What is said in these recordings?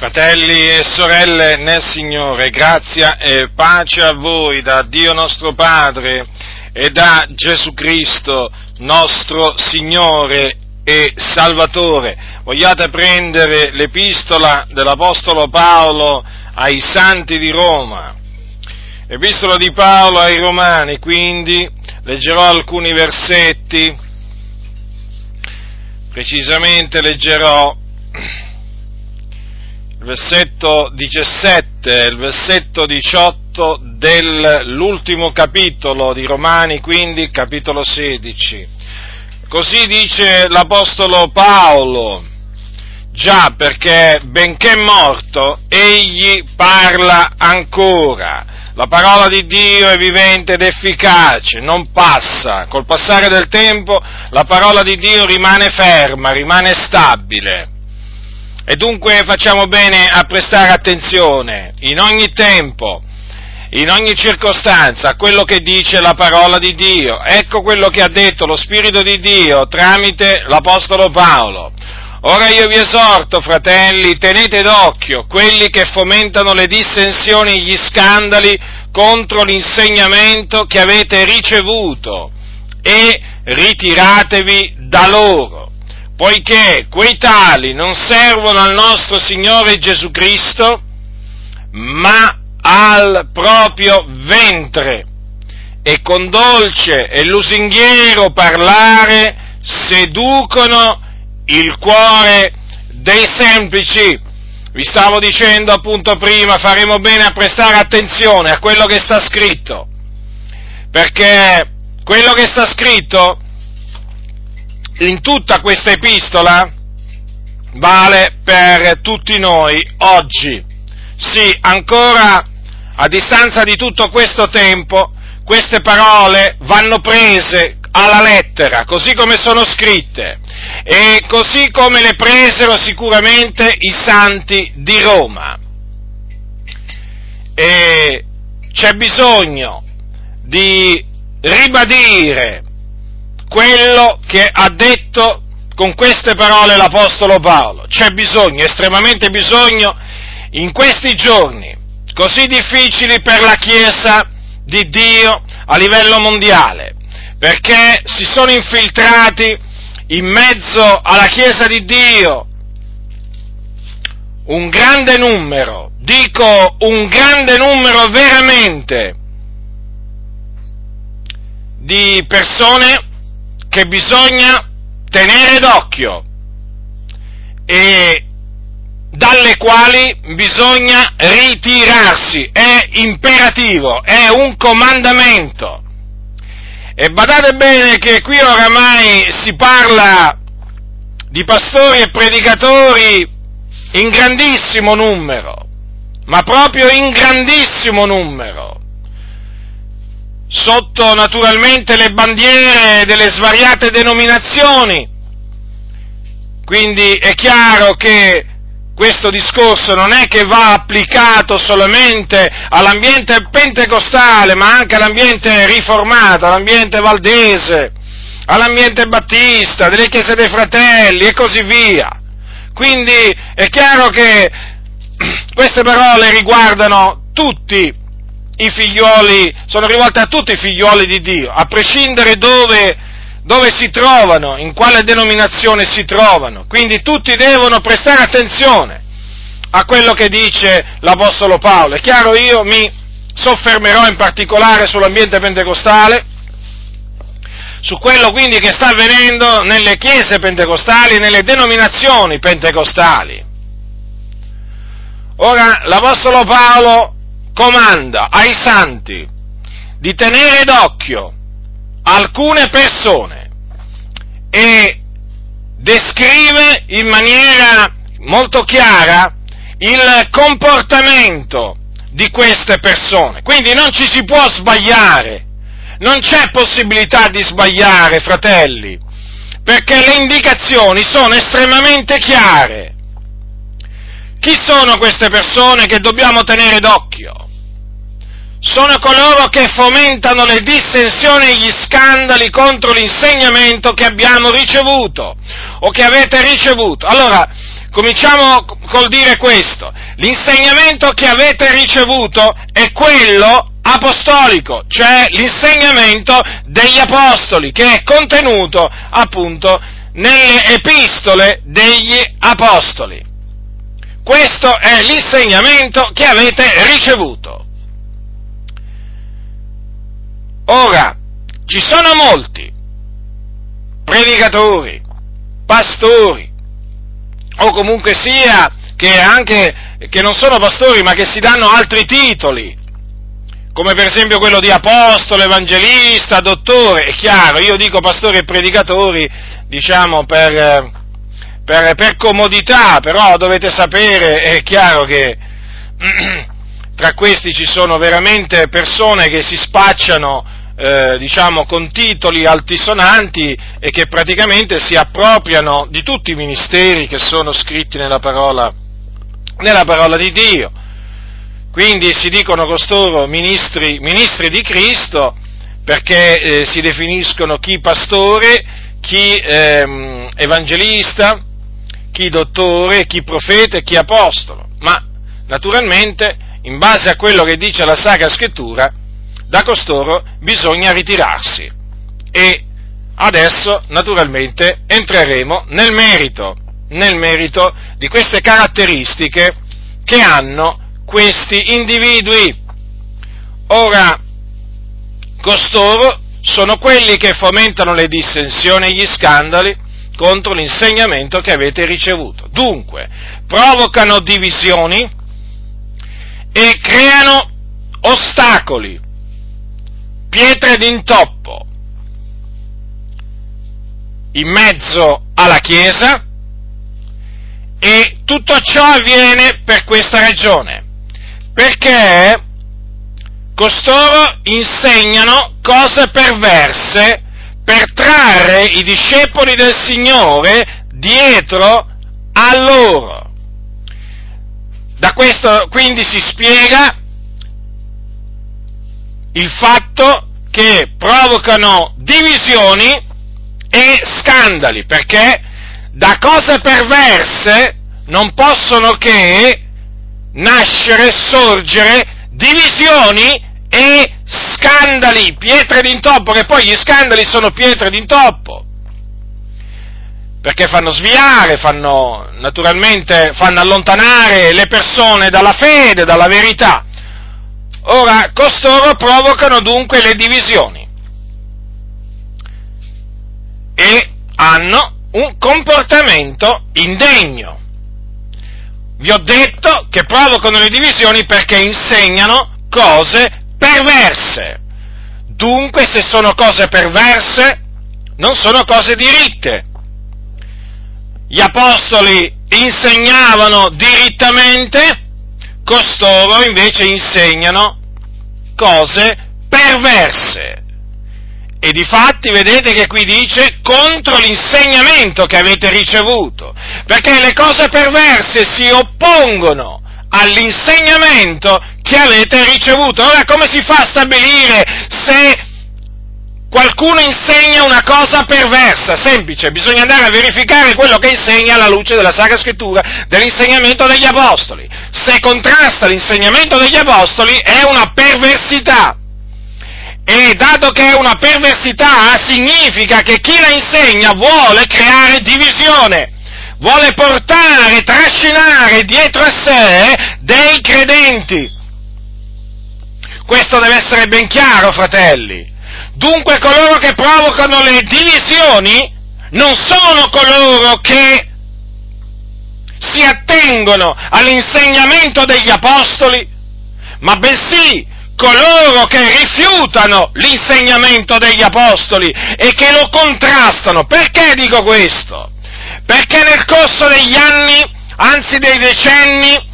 Fratelli e sorelle nel Signore, grazia e pace a voi da Dio nostro Padre e da Gesù Cristo, nostro Signore e Salvatore. Vogliate prendere l'epistola dell'Apostolo Paolo ai Santi di Roma. Epistola di Paolo ai Romani, quindi leggerò alcuni versetti, precisamente leggerò il versetto 17 e il versetto 18 dell'ultimo capitolo di Romani, quindi capitolo 16. Così dice l'Apostolo Paolo, già perché benché morto, egli parla ancora. La parola di Dio è vivente ed efficace, non passa. Col passare del tempo la parola di Dio rimane ferma, rimane stabile. E dunque facciamo bene a prestare attenzione in ogni tempo, in ogni circostanza a quello che dice la parola di Dio. Ecco quello che ha detto lo Spirito di Dio tramite l'Apostolo Paolo. Ora io vi esorto, fratelli, tenete d'occhio quelli che fomentano le dissensioni e gli scandali contro l'insegnamento che avete ricevuto e ritiratevi da loro poiché quei tali non servono al nostro Signore Gesù Cristo, ma al proprio ventre, e con dolce e lusinghiero parlare seducono il cuore dei semplici. Vi stavo dicendo appunto prima, faremo bene a prestare attenzione a quello che sta scritto, perché quello che sta scritto in tutta questa epistola vale per tutti noi oggi. Sì, ancora a distanza di tutto questo tempo, queste parole vanno prese alla lettera, così come sono scritte, e così come le presero sicuramente i santi di Roma. E c'è bisogno di ribadire quello che ha detto con queste parole l'Apostolo Paolo. C'è bisogno, estremamente bisogno, in questi giorni così difficili per la Chiesa di Dio a livello mondiale, perché si sono infiltrati in mezzo alla Chiesa di Dio un grande numero, dico un grande numero veramente, di persone che bisogna tenere d'occhio e dalle quali bisogna ritirarsi, è imperativo, è un comandamento. E badate bene che qui oramai si parla di pastori e predicatori in grandissimo numero, ma proprio in grandissimo numero sotto naturalmente le bandiere delle svariate denominazioni. Quindi è chiaro che questo discorso non è che va applicato solamente all'ambiente pentecostale, ma anche all'ambiente riformato, all'ambiente valdese, all'ambiente battista, delle chiese dei fratelli e così via. Quindi è chiaro che queste parole riguardano tutti i figlioli, sono rivolte a tutti i figlioli di Dio, a prescindere dove, dove si trovano, in quale denominazione si trovano. Quindi tutti devono prestare attenzione a quello che dice l'Apostolo Paolo. È chiaro, io mi soffermerò in particolare sull'ambiente pentecostale, su quello quindi che sta avvenendo nelle chiese pentecostali, nelle denominazioni pentecostali. Ora, l'Apostolo Paolo comanda ai santi di tenere d'occhio alcune persone e descrive in maniera molto chiara il comportamento di queste persone. Quindi non ci si può sbagliare, non c'è possibilità di sbagliare, fratelli, perché le indicazioni sono estremamente chiare. Chi sono queste persone che dobbiamo tenere d'occhio? Sono coloro che fomentano le dissensioni e gli scandali contro l'insegnamento che abbiamo ricevuto o che avete ricevuto. Allora, cominciamo col dire questo. L'insegnamento che avete ricevuto è quello apostolico, cioè l'insegnamento degli apostoli, che è contenuto appunto nelle epistole degli apostoli. Questo è l'insegnamento che avete ricevuto. Ora, ci sono molti predicatori, pastori, o comunque sia che anche che non sono pastori ma che si danno altri titoli, come per esempio quello di apostolo, evangelista, dottore, è chiaro, io dico pastori e predicatori, diciamo per, per, per comodità, però dovete sapere, è chiaro che tra questi ci sono veramente persone che si spacciano eh, diciamo, con titoli altisonanti e che praticamente si appropriano di tutti i ministeri che sono scritti nella parola, nella parola di Dio. Quindi si dicono costoro ministri, ministri di Cristo perché eh, si definiscono chi pastore, chi ehm, evangelista, chi dottore, chi profeta e chi apostolo. Ma naturalmente, in base a quello che dice la Sacra Scrittura, da costoro bisogna ritirarsi. E adesso, naturalmente, entreremo nel merito, nel merito di queste caratteristiche che hanno questi individui. Ora, costoro sono quelli che fomentano le dissensioni e gli scandali contro l'insegnamento che avete ricevuto. Dunque, provocano divisioni e creano ostacoli pietre d'intoppo in mezzo alla Chiesa e tutto ciò avviene per questa ragione, perché costoro insegnano cose perverse per trarre i discepoli del Signore dietro a loro. Da questo quindi si spiega il fatto che provocano divisioni e scandali, perché da cose perverse non possono che nascere, sorgere divisioni e scandali, pietre d'intoppo, che poi gli scandali sono pietre d'intoppo, perché fanno sviare, fanno naturalmente fanno allontanare le persone dalla fede, dalla verità. Ora, costoro provocano dunque le divisioni e hanno un comportamento indegno. Vi ho detto che provocano le divisioni perché insegnano cose perverse. Dunque, se sono cose perverse, non sono cose diritte. Gli apostoli insegnavano dirittamente costoro invece insegnano cose perverse. E di fatti vedete che qui dice contro l'insegnamento che avete ricevuto, perché le cose perverse si oppongono all'insegnamento che avete ricevuto. Ora come si fa a stabilire se qualcuno insegna una cosa perversa, semplice, bisogna andare a verificare quello che insegna alla luce della Sacra Scrittura, dell'insegnamento degli Apostoli. Se contrasta l'insegnamento degli Apostoli è una perversità. E dato che è una perversità, significa che chi la insegna vuole creare divisione, vuole portare, trascinare dietro a sé dei credenti. Questo deve essere ben chiaro, fratelli. Dunque coloro che provocano le divisioni non sono coloro che si attengono all'insegnamento degli apostoli, ma bensì coloro che rifiutano l'insegnamento degli apostoli e che lo contrastano. Perché dico questo? Perché nel corso degli anni, anzi dei decenni,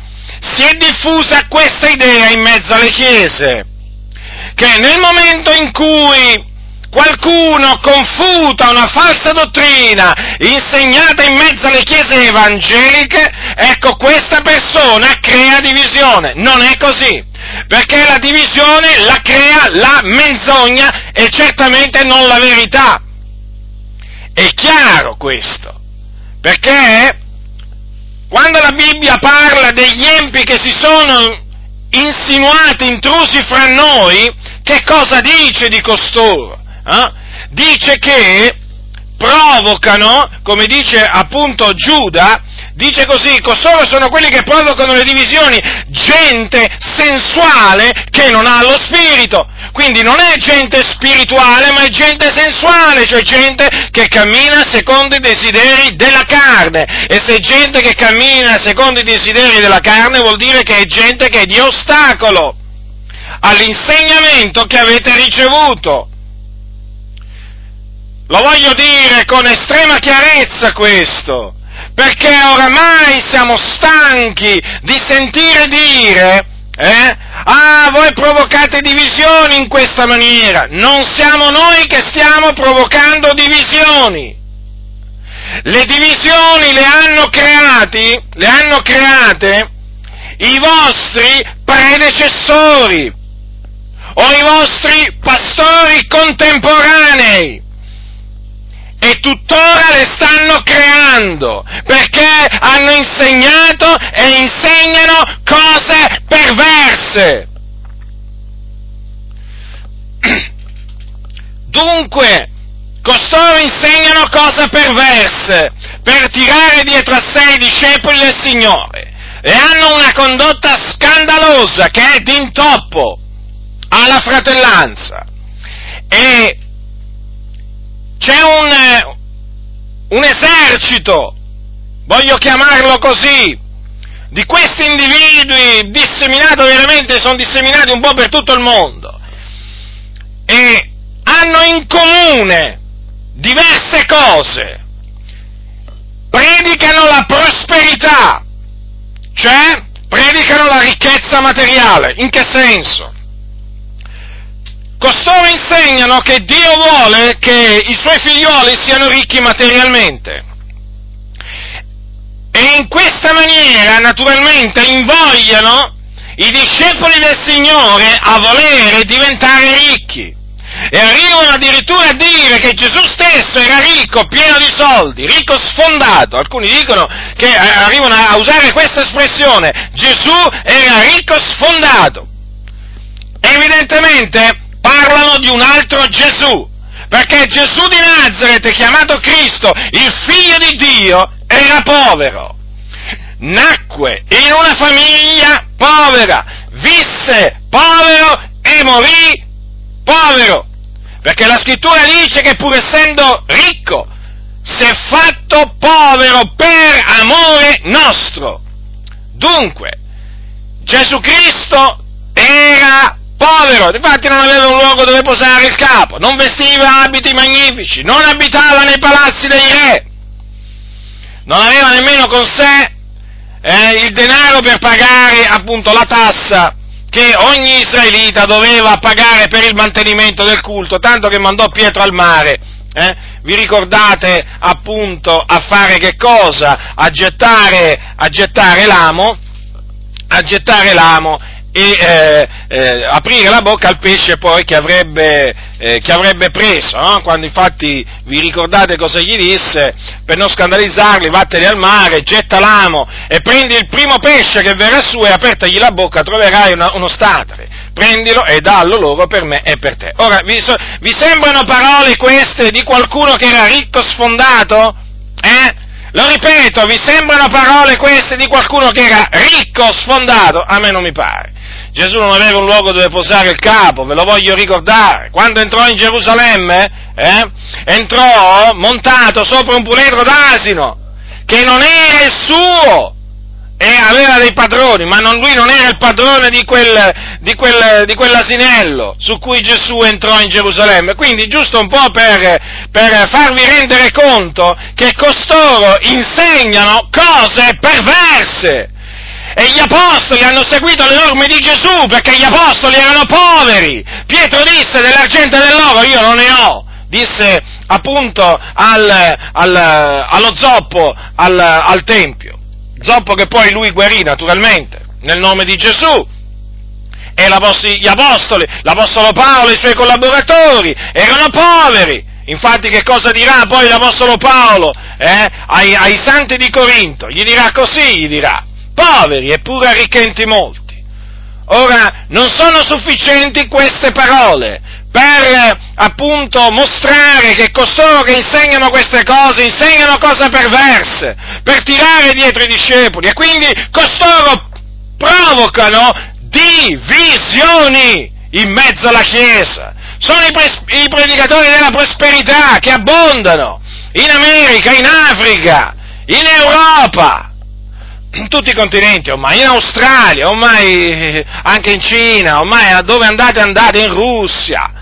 si è diffusa questa idea in mezzo alle chiese che nel momento in cui qualcuno confuta una falsa dottrina insegnata in mezzo alle chiese evangeliche, ecco questa persona crea divisione. Non è così, perché la divisione la crea la menzogna e certamente non la verità. È chiaro questo, perché quando la Bibbia parla degli empi che si sono insinuati, intrusi fra noi, che cosa dice di costoro? Eh? Dice che provocano, come dice appunto Giuda, dice così, costoro sono quelli che provocano le divisioni, gente sensuale che non ha lo spirito. Quindi non è gente spirituale, ma è gente sensuale, cioè gente che cammina secondo i desideri della carne. E se è gente che cammina secondo i desideri della carne vuol dire che è gente che è di ostacolo all'insegnamento che avete ricevuto. Lo voglio dire con estrema chiarezza questo perché oramai siamo stanchi di sentire dire, eh, ah, voi provocate divisioni in questa maniera, non siamo noi che stiamo provocando divisioni. Le divisioni le hanno creati, le hanno create i vostri predecessori o i vostri pastori contemporanei e tuttora le stanno creando, perché hanno insegnato e insegnano cose perverse. Dunque, costoro insegnano cose perverse per tirare dietro a sé i discepoli del Signore e hanno una condotta scandalosa che è d'intoppo alla fratellanza. E c'è un, un esercito, voglio chiamarlo così, di questi individui disseminati, veramente sono disseminati un po' per tutto il mondo, e hanno in comune diverse cose, predicano la prosperità, cioè predicano la ricchezza materiale, in che senso? Costoro insegnano che Dio vuole che i suoi figlioli siano ricchi materialmente. E in questa maniera, naturalmente, invogliano i discepoli del Signore a volere diventare ricchi. E arrivano addirittura a dire che Gesù stesso era ricco, pieno di soldi, ricco sfondato. Alcuni dicono che eh, arrivano a usare questa espressione, Gesù era ricco sfondato. Evidentemente parlano di un altro Gesù, perché Gesù di Nazareth, chiamato Cristo, il figlio di Dio, era povero. Nacque in una famiglia povera, visse povero e morì povero. Perché la scrittura dice che pur essendo ricco, si è fatto povero per amore nostro. Dunque, Gesù Cristo era povero, infatti non aveva un luogo dove posare il capo, non vestiva abiti magnifici, non abitava nei palazzi dei re, non aveva nemmeno con sé eh, il denaro per pagare appunto la tassa che ogni israelita doveva pagare per il mantenimento del culto, tanto che mandò Pietro al mare. Eh? Vi ricordate appunto a fare che cosa? A gettare, a gettare l'amo, a gettare l'amo e eh, eh, aprire la bocca al pesce poi che avrebbe, eh, che avrebbe preso, no? quando infatti vi ricordate cosa gli disse, per non scandalizzarli vattene al mare, getta l'amo e prendi il primo pesce che verrà su e apertagli la bocca troverai una, uno statere, prendilo e dallo loro per me e per te. Ora, vi, so, vi sembrano parole queste di qualcuno che era ricco sfondato? Eh? Lo ripeto, vi sembrano parole queste di qualcuno che era ricco, sfondato? A me non mi pare. Gesù non aveva un luogo dove posare il capo, ve lo voglio ricordare. Quando entrò in Gerusalemme, eh, entrò montato sopra un puledro d'asino, che non era il suo, e aveva dei padroni, ma non, lui non era il padrone di, quel, di, quel, di, quell'asinello su cui Gesù entrò in Gerusalemme. Quindi, giusto un po' per, per farvi rendere conto che costoro insegnano cose perverse e gli apostoli hanno seguito le orme di Gesù perché gli apostoli erano poveri. Pietro disse dell'argento e dell'oro io non ne ho, disse appunto al, al, allo zoppo al, al Tempio, zoppo che poi lui guarì naturalmente nel nome di Gesù. E gli apostoli, l'apostolo Paolo e i suoi collaboratori erano poveri. Infatti che cosa dirà poi l'apostolo Paolo eh, ai, ai santi di Corinto, gli dirà così, gli dirà, poveri eppure arricchenti molti. Ora, non sono sufficienti queste parole per appunto mostrare che costoro che insegnano queste cose insegnano cose perverse, per tirare dietro i discepoli e quindi costoro provocano divisioni in mezzo alla Chiesa. Sono i, pres- i predicatori della prosperità che abbondano in America, in Africa, in Europa, in tutti i continenti ormai, in Australia, ormai anche in Cina, ormai dove andate andate, in Russia.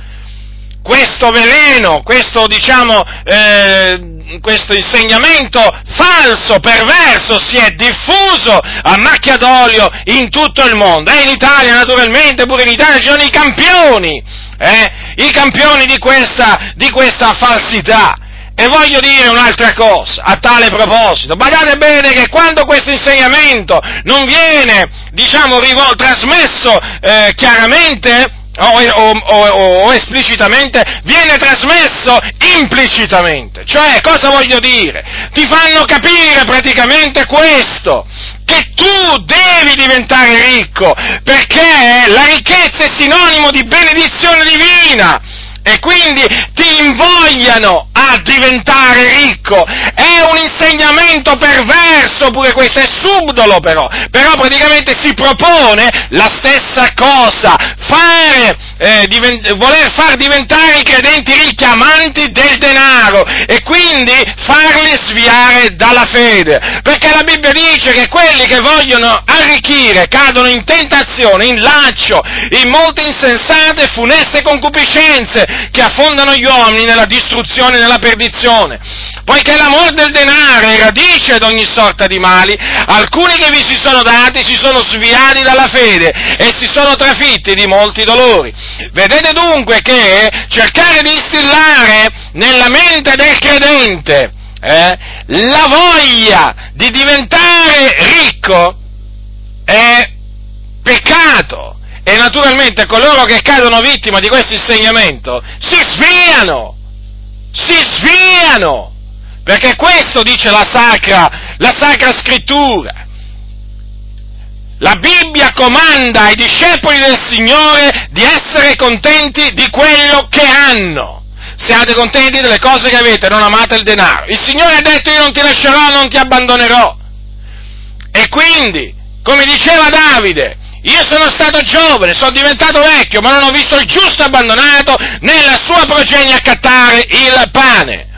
Questo veleno, questo diciamo, eh, questo insegnamento falso, perverso, si è diffuso a macchia d'olio in tutto il mondo. E in Italia, naturalmente, pure in Italia ci sono i campioni, eh, i campioni di questa, di questa falsità. E voglio dire un'altra cosa a tale proposito. Badate bene che quando questo insegnamento non viene, diciamo, rivol- trasmesso eh, chiaramente o, o, o, o, esplicitamente, viene trasmesso implicitamente. Cioè, cosa voglio dire? Ti fanno capire praticamente questo, che tu devi diventare ricco, perché la ricchezza è sinonimo di benedizione divina e quindi ti invogliano a diventare ricco. È un insegnamento perverso pure questo, è subdolo però, però praticamente si propone la stessa cosa, fare, eh, divent- voler far diventare i credenti ricchi amanti del denaro e quindi farli sviare dalla fede, perché la Bibbia dice che quelli che vogliono arricchire cadono in tentazione, in laccio, in molte insensate funeste concupiscenze che affondano gli uomini nella distruzione e nella perdizione. Poiché l'amore del denaro è radice di ogni sorta di mali, alcuni che vi si sono dati si sono sviati dalla fede e si sono trafitti di molti dolori. Vedete dunque che cercare di instillare nella mente del credente eh, la voglia di diventare ricco è peccato e naturalmente coloro che cadono vittima di questo insegnamento si sviano, si sviano, perché questo dice la sacra, la sacra scrittura. La Bibbia comanda ai discepoli del Signore di essere contenti di quello che hanno. Siate contenti delle cose che avete, non amate il denaro. Il Signore ha detto io non ti lascerò, non ti abbandonerò. E quindi, come diceva Davide, io sono stato giovane, sono diventato vecchio, ma non ho visto il giusto abbandonato nella sua progenie accattare il pane.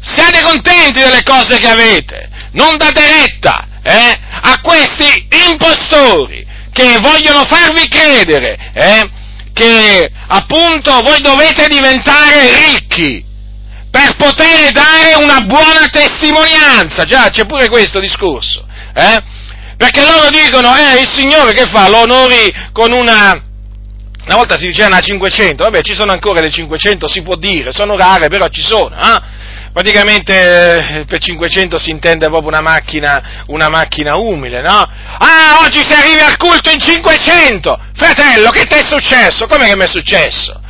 Siate contenti delle cose che avete, non date retta eh, a questi impostori che vogliono farvi credere eh, che appunto voi dovete diventare ricchi per poter dare una buona testimonianza. Già, c'è pure questo discorso. Eh? Perché loro dicono, eh, il Signore che fa? Lo onori con una, una volta si diceva una 500, vabbè ci sono ancora le 500, si può dire, sono rare però ci sono, eh? Praticamente eh, per 500 si intende proprio una macchina, una macchina umile, no? Ah, oggi si arrivi al culto in 500! Fratello, che ti è successo? Come che mi è successo?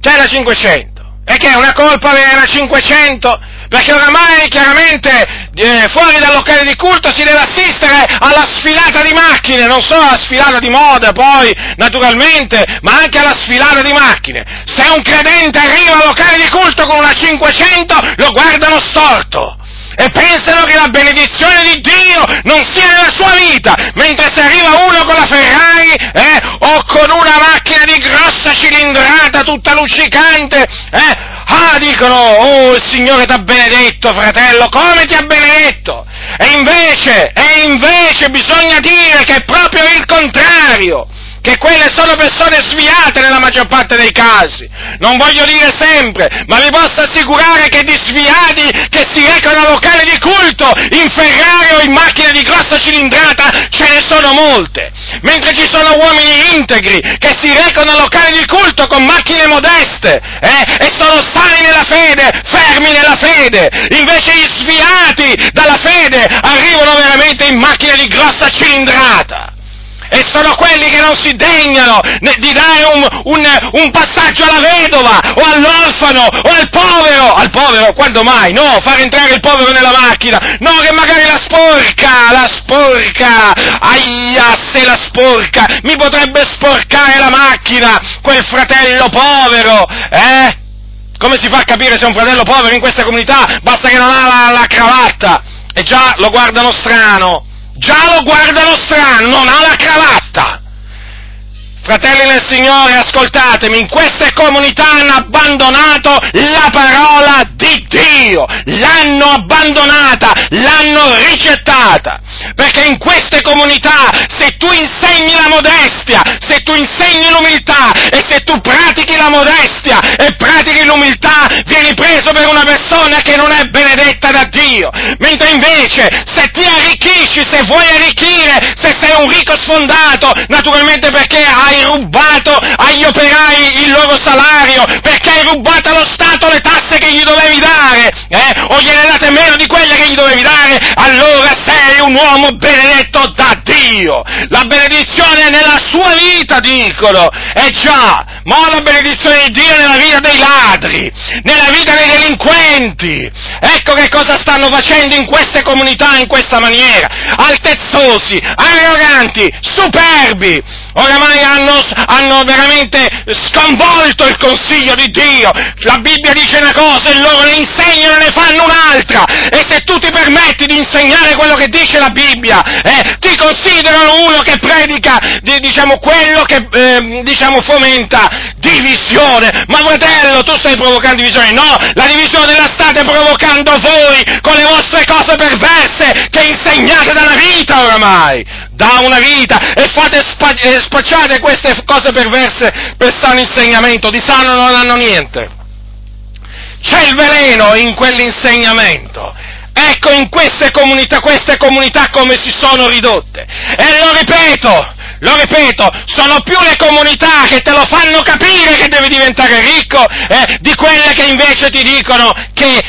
C'è la 500. E che è una colpa avere la 500? Perché oramai chiaramente eh, fuori dal locale di culto si deve assistere alla sfilata di macchine, non solo alla sfilata di moda poi, naturalmente, ma anche alla sfilata di macchine. Se un credente arriva al locale di culto con una 500, lo guardano storto e pensano che la benedizione di Dio non sia nella sua vita, mentre se arriva uno con la Ferrari eh, o con una macchina di grossa cilindrata tutta luccicante, eh, Ah, dicono, oh, il Signore ti ha benedetto, fratello, come ti ha benedetto? E invece, e invece bisogna dire che è proprio il contrario che quelle sono persone sviate nella maggior parte dei casi. Non voglio dire sempre, ma vi posso assicurare che di sviati che si recano a locali di culto in Ferrari o in macchine di grossa cilindrata ce ne sono molte. Mentre ci sono uomini integri che si recano a locali di culto con macchine modeste eh, e sono sani nella fede, fermi nella fede. Invece gli sviati dalla fede arrivano veramente in macchine di grossa cilindrata. E sono quelli che non si degnano di dare un, un, un passaggio alla vedova o all'orfano o al povero, al povero, quando mai? No, far entrare il povero nella macchina, no, che magari la sporca, la sporca, aia, se la sporca, mi potrebbe sporcare la macchina, quel fratello povero, eh? Come si fa a capire se è un fratello povero in questa comunità? Basta che non ha la, la cravatta e già lo guardano strano, già lo guardano strano, non ha la cravatta. Fratelli nel Signore, ascoltatemi, in queste comunità hanno abbandonato la parola di Dio, l'hanno abbandonata, l'hanno ricettata, perché in queste comunità se tu insegni la modestia, se tu insegni l'umiltà e se tu pratichi la modestia e pratichi l'umiltà, vieni preso per una persona che non è benedetta da Dio, mentre invece se ti arricchisci, se vuoi arricchire, se sei un ricco sfondato, naturalmente perché hai rubato agli operai il loro salario, perché hai rubato allo Stato le tasse che gli dovevi dare, eh? o gliene date meno di quelle che gli dovevi dare, allora sei un uomo benedetto da Dio. La benedizione è nella sua vita, dicono. Eh già, ma la benedizione di Dio è nella vita dei ladri, nella vita dei delinquenti. Ecco che cosa stanno facendo in queste comunità in questa maniera. Altezzosi, arroganti, superbi. Oramai hanno hanno, hanno veramente sconvolto il consiglio di Dio. La Bibbia dice una cosa e loro ne insegnano e ne fanno un'altra. E se tu ti permetti di insegnare quello che dice la Bibbia, eh, ti considerano uno che predica, di, diciamo, quello che, eh, diciamo, fomenta divisione. Ma fratello, tu stai provocando divisione? No, la divisione la state provocando voi con le vostre cose perverse che insegnate dalla vita oramai da una vita e fate spa- spacciate queste cose perverse per sano insegnamento, di sano non hanno niente. C'è il veleno in quell'insegnamento. Ecco in queste comunità, queste comunità come si sono ridotte. E lo ripeto, lo ripeto, sono più le comunità che te lo fanno capire che devi diventare ricco eh, di quelle che invece ti dicono che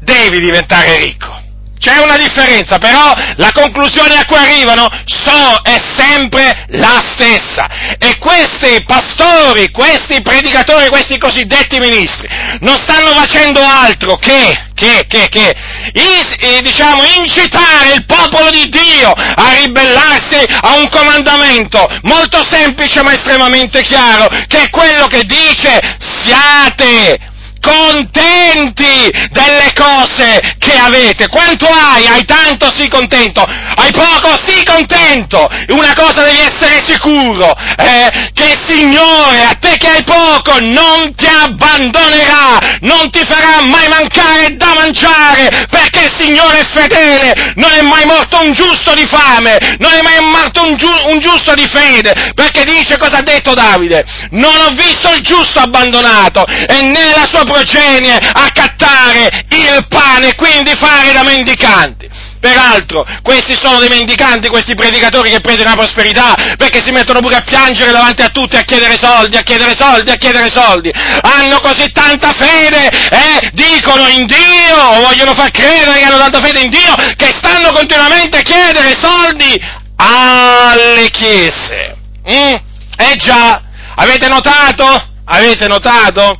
devi diventare ricco. C'è una differenza, però la conclusione a cui arrivano so, è sempre la stessa. E questi pastori, questi predicatori, questi cosiddetti ministri, non stanno facendo altro che, che, che, che, is, diciamo, incitare il popolo di Dio a ribellarsi a un comandamento molto semplice ma estremamente chiaro, che è quello che dice siate contenti delle cose che avete. Quanto hai? Hai tanto, sii contento. Hai poco, sii contento. Una cosa devi essere sicuro, eh, che il Signore, a te che hai poco, non ti abbandonerà, non ti farà mai mancare da mangiare, perché il Signore è fedele, non è mai morto un giusto di fame, non è mai morto un, giu- un giusto di fede, perché dice cosa ha detto Davide, non ho visto il giusto abbandonato e né la sua progenie accattare il pane e quindi fare da mendicanti. Peraltro, questi sono dei mendicanti, questi predicatori che prendono la prosperità, perché si mettono pure a piangere davanti a tutti, a chiedere soldi, a chiedere soldi, a chiedere soldi. Hanno così tanta fede, eh, dicono in Dio, vogliono far credere che hanno tanta fede in Dio, che stanno continuamente a chiedere soldi alle chiese. Mm? Eh già, avete notato? Avete notato?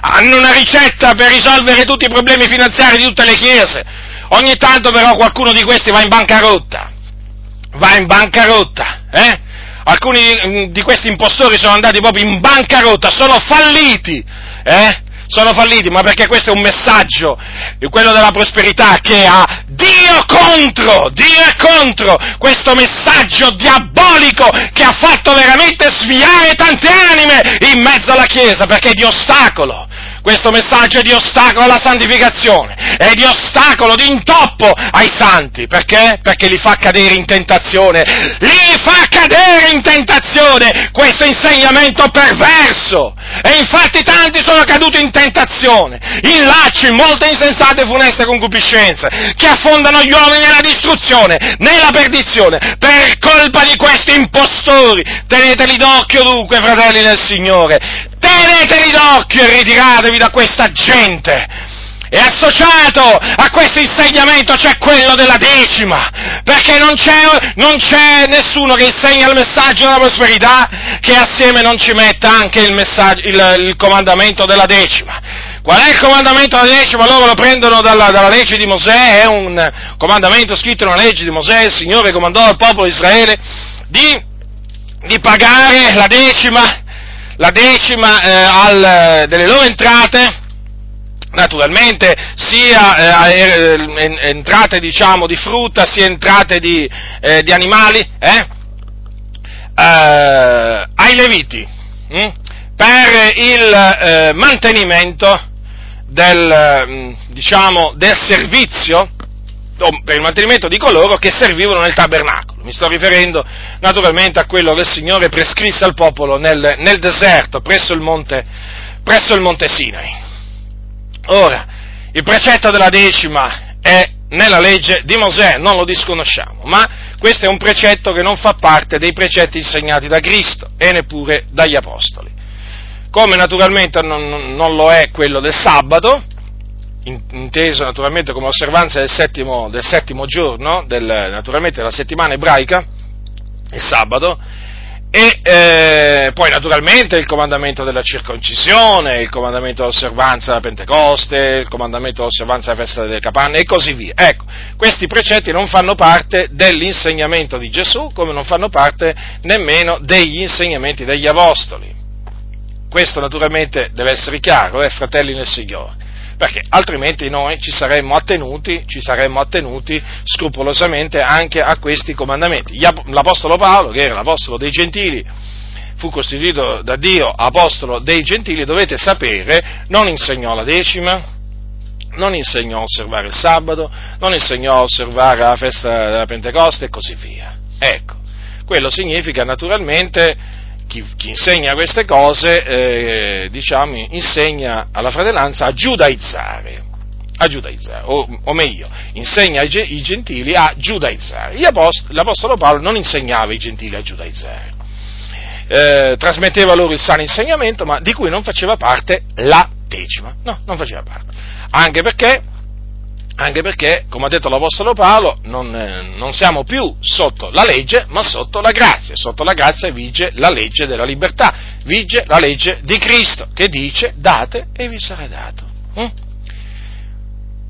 Hanno una ricetta per risolvere tutti i problemi finanziari di tutte le chiese. Ogni tanto però qualcuno di questi va in bancarotta, va in bancarotta, eh? Alcuni di questi impostori sono andati proprio in bancarotta, sono falliti, eh? Sono falliti, ma perché questo è un messaggio, quello della prosperità, che ha Dio contro, Dio è contro questo messaggio diabolico che ha fatto veramente sviare tante anime in mezzo alla Chiesa, perché è di ostacolo questo messaggio è di ostacolo alla santificazione, è di ostacolo, di intoppo ai santi. Perché? Perché li fa cadere in tentazione. Li fa cadere in tentazione questo insegnamento perverso. E infatti tanti sono caduti in tentazione, in lacci, in molte insensate e funeste concupiscenze, che affondano gli uomini nella distruzione, nella perdizione, per colpa di questi impostori. Teneteli d'occhio dunque, fratelli del Signore, teneteli d'occhio e ritiratevi da questa gente. è associato a questo insegnamento, cioè quello della decima, perché non c'è, non c'è nessuno che insegna il messaggio della prosperità che assieme non ci metta anche il, il, il comandamento della decima. Qual è il comandamento della decima? Loro lo prendono dalla, dalla, legge di Mosè, è un comandamento scritto nella legge di Mosè, il Signore comandò al popolo di Israele di, di pagare la decima, la decima eh, al, delle loro entrate, naturalmente sia eh, eh entrate diciamo di frutta, sia entrate di, eh, di animali, eh, eh ai Leviti, hm? per il mantenimento del, mm, diciamo, del servizio per il mantenimento di coloro che servivano nel tabernacolo. Mi sto riferendo naturalmente a quello che il Signore prescrisse al popolo nel, nel deserto, presso il, monte, presso il monte Sinai. Ora, il precetto della decima è nella legge di Mosè, non lo disconosciamo, ma questo è un precetto che non fa parte dei precetti insegnati da Cristo e neppure dagli Apostoli come naturalmente non, non lo è quello del sabato, inteso naturalmente come osservanza del settimo, del settimo giorno, del, naturalmente della settimana ebraica, il sabato, e eh, poi naturalmente il comandamento della circoncisione, il comandamento dell'osservanza della Pentecoste, il comandamento dell'osservanza della festa delle capanne e così via. Ecco, questi precetti non fanno parte dell'insegnamento di Gesù, come non fanno parte nemmeno degli insegnamenti degli Apostoli. Questo naturalmente deve essere chiaro, eh, fratelli nel Signore, perché altrimenti noi ci saremmo attenuti, ci saremmo attenuti scrupolosamente anche a questi comandamenti. L'Apostolo Paolo, che era l'Apostolo dei Gentili, fu costituito da Dio apostolo dei gentili, dovete sapere, non insegnò la decima, non insegnò a osservare il sabato, non insegnò a osservare la festa della Pentecoste e così via. Ecco, quello significa naturalmente chi, chi insegna queste cose, eh, diciamo, insegna alla fratellanza a giudaizzare, a giudaizzare o, o, meglio, insegna i, i gentili a giudaizzare. Apost- l'Apostolo Paolo non insegnava i gentili a giudaizzare, eh, trasmetteva loro il sano insegnamento, ma di cui non faceva parte la decima, no, non faceva parte, anche perché anche perché, come ha detto l'Apostolo Paolo, non, eh, non, siamo più sotto la legge, ma sotto la grazia. Sotto la grazia vige la legge della libertà, vige la legge di Cristo, che dice date e vi sarà dato. Mm?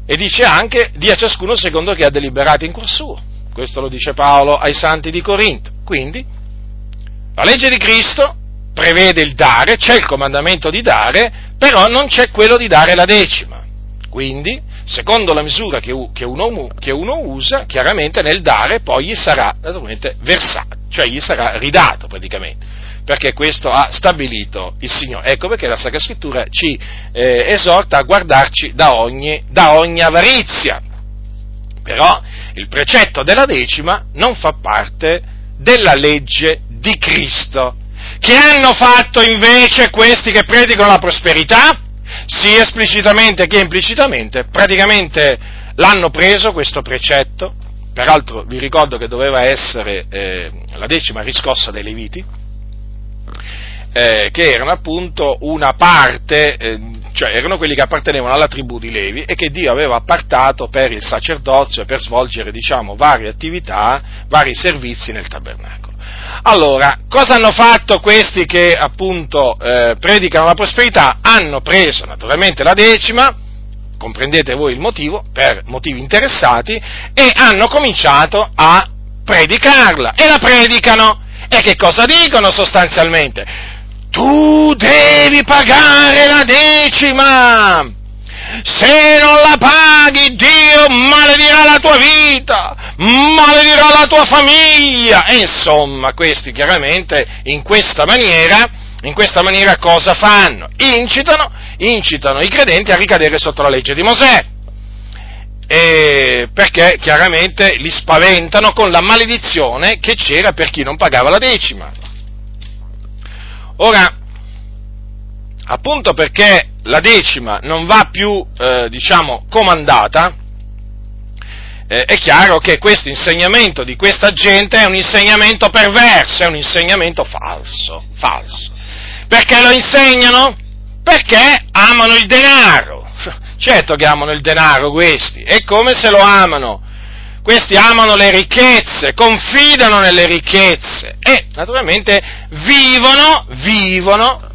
E dice anche dia ciascuno secondo che ha deliberato in cuor suo. Questo lo dice Paolo ai santi di Corinto. Quindi, la legge di Cristo prevede il dare, c'è il comandamento di dare, però non c'è quello di dare la decima. Quindi, secondo la misura che uno, che uno, usa, chiaramente nel dare poi gli sarà naturalmente versato, cioè gli sarà ridato praticamente, perché questo ha stabilito il Signore. Ecco perché la Sacra Scrittura ci eh, esorta a guardarci da ogni, da ogni avarizia. Però il precetto della decima non fa parte della legge di Cristo. Che hanno fatto invece questi che predicano la prosperità? Sia esplicitamente che implicitamente, praticamente l'hanno preso questo precetto, peraltro vi ricordo che doveva essere eh, la decima riscossa dei Leviti, eh, che erano appunto una parte, eh, cioè erano quelli che appartenevano alla tribù di Levi e che Dio aveva appartato per il sacerdozio e per svolgere, diciamo, varie attività, vari servizi nel tabernacolo. Allora, cosa hanno fatto questi che appunto eh, predicano la prosperità? Hanno preso naturalmente la decima, comprendete voi il motivo, per motivi interessati, e hanno cominciato a predicarla. E la predicano. E che cosa dicono sostanzialmente? Tu devi pagare la decima! se non la paghi Dio maledirà la tua vita, maledirà la tua famiglia. E insomma, questi chiaramente in questa maniera, in questa maniera cosa fanno? Incitano, incitano i credenti a ricadere sotto la legge di Mosè. E perché chiaramente li spaventano con la maledizione che c'era per chi non pagava la decima. Ora, appunto perché la decima non va più, eh, diciamo, comandata, eh, è chiaro che questo insegnamento di questa gente è un insegnamento perverso, è un insegnamento falso, falso. Perché lo insegnano? Perché amano il denaro. certo che amano il denaro questi, e come se lo amano? Questi amano le ricchezze, confidano nelle ricchezze e naturalmente vivono, vivono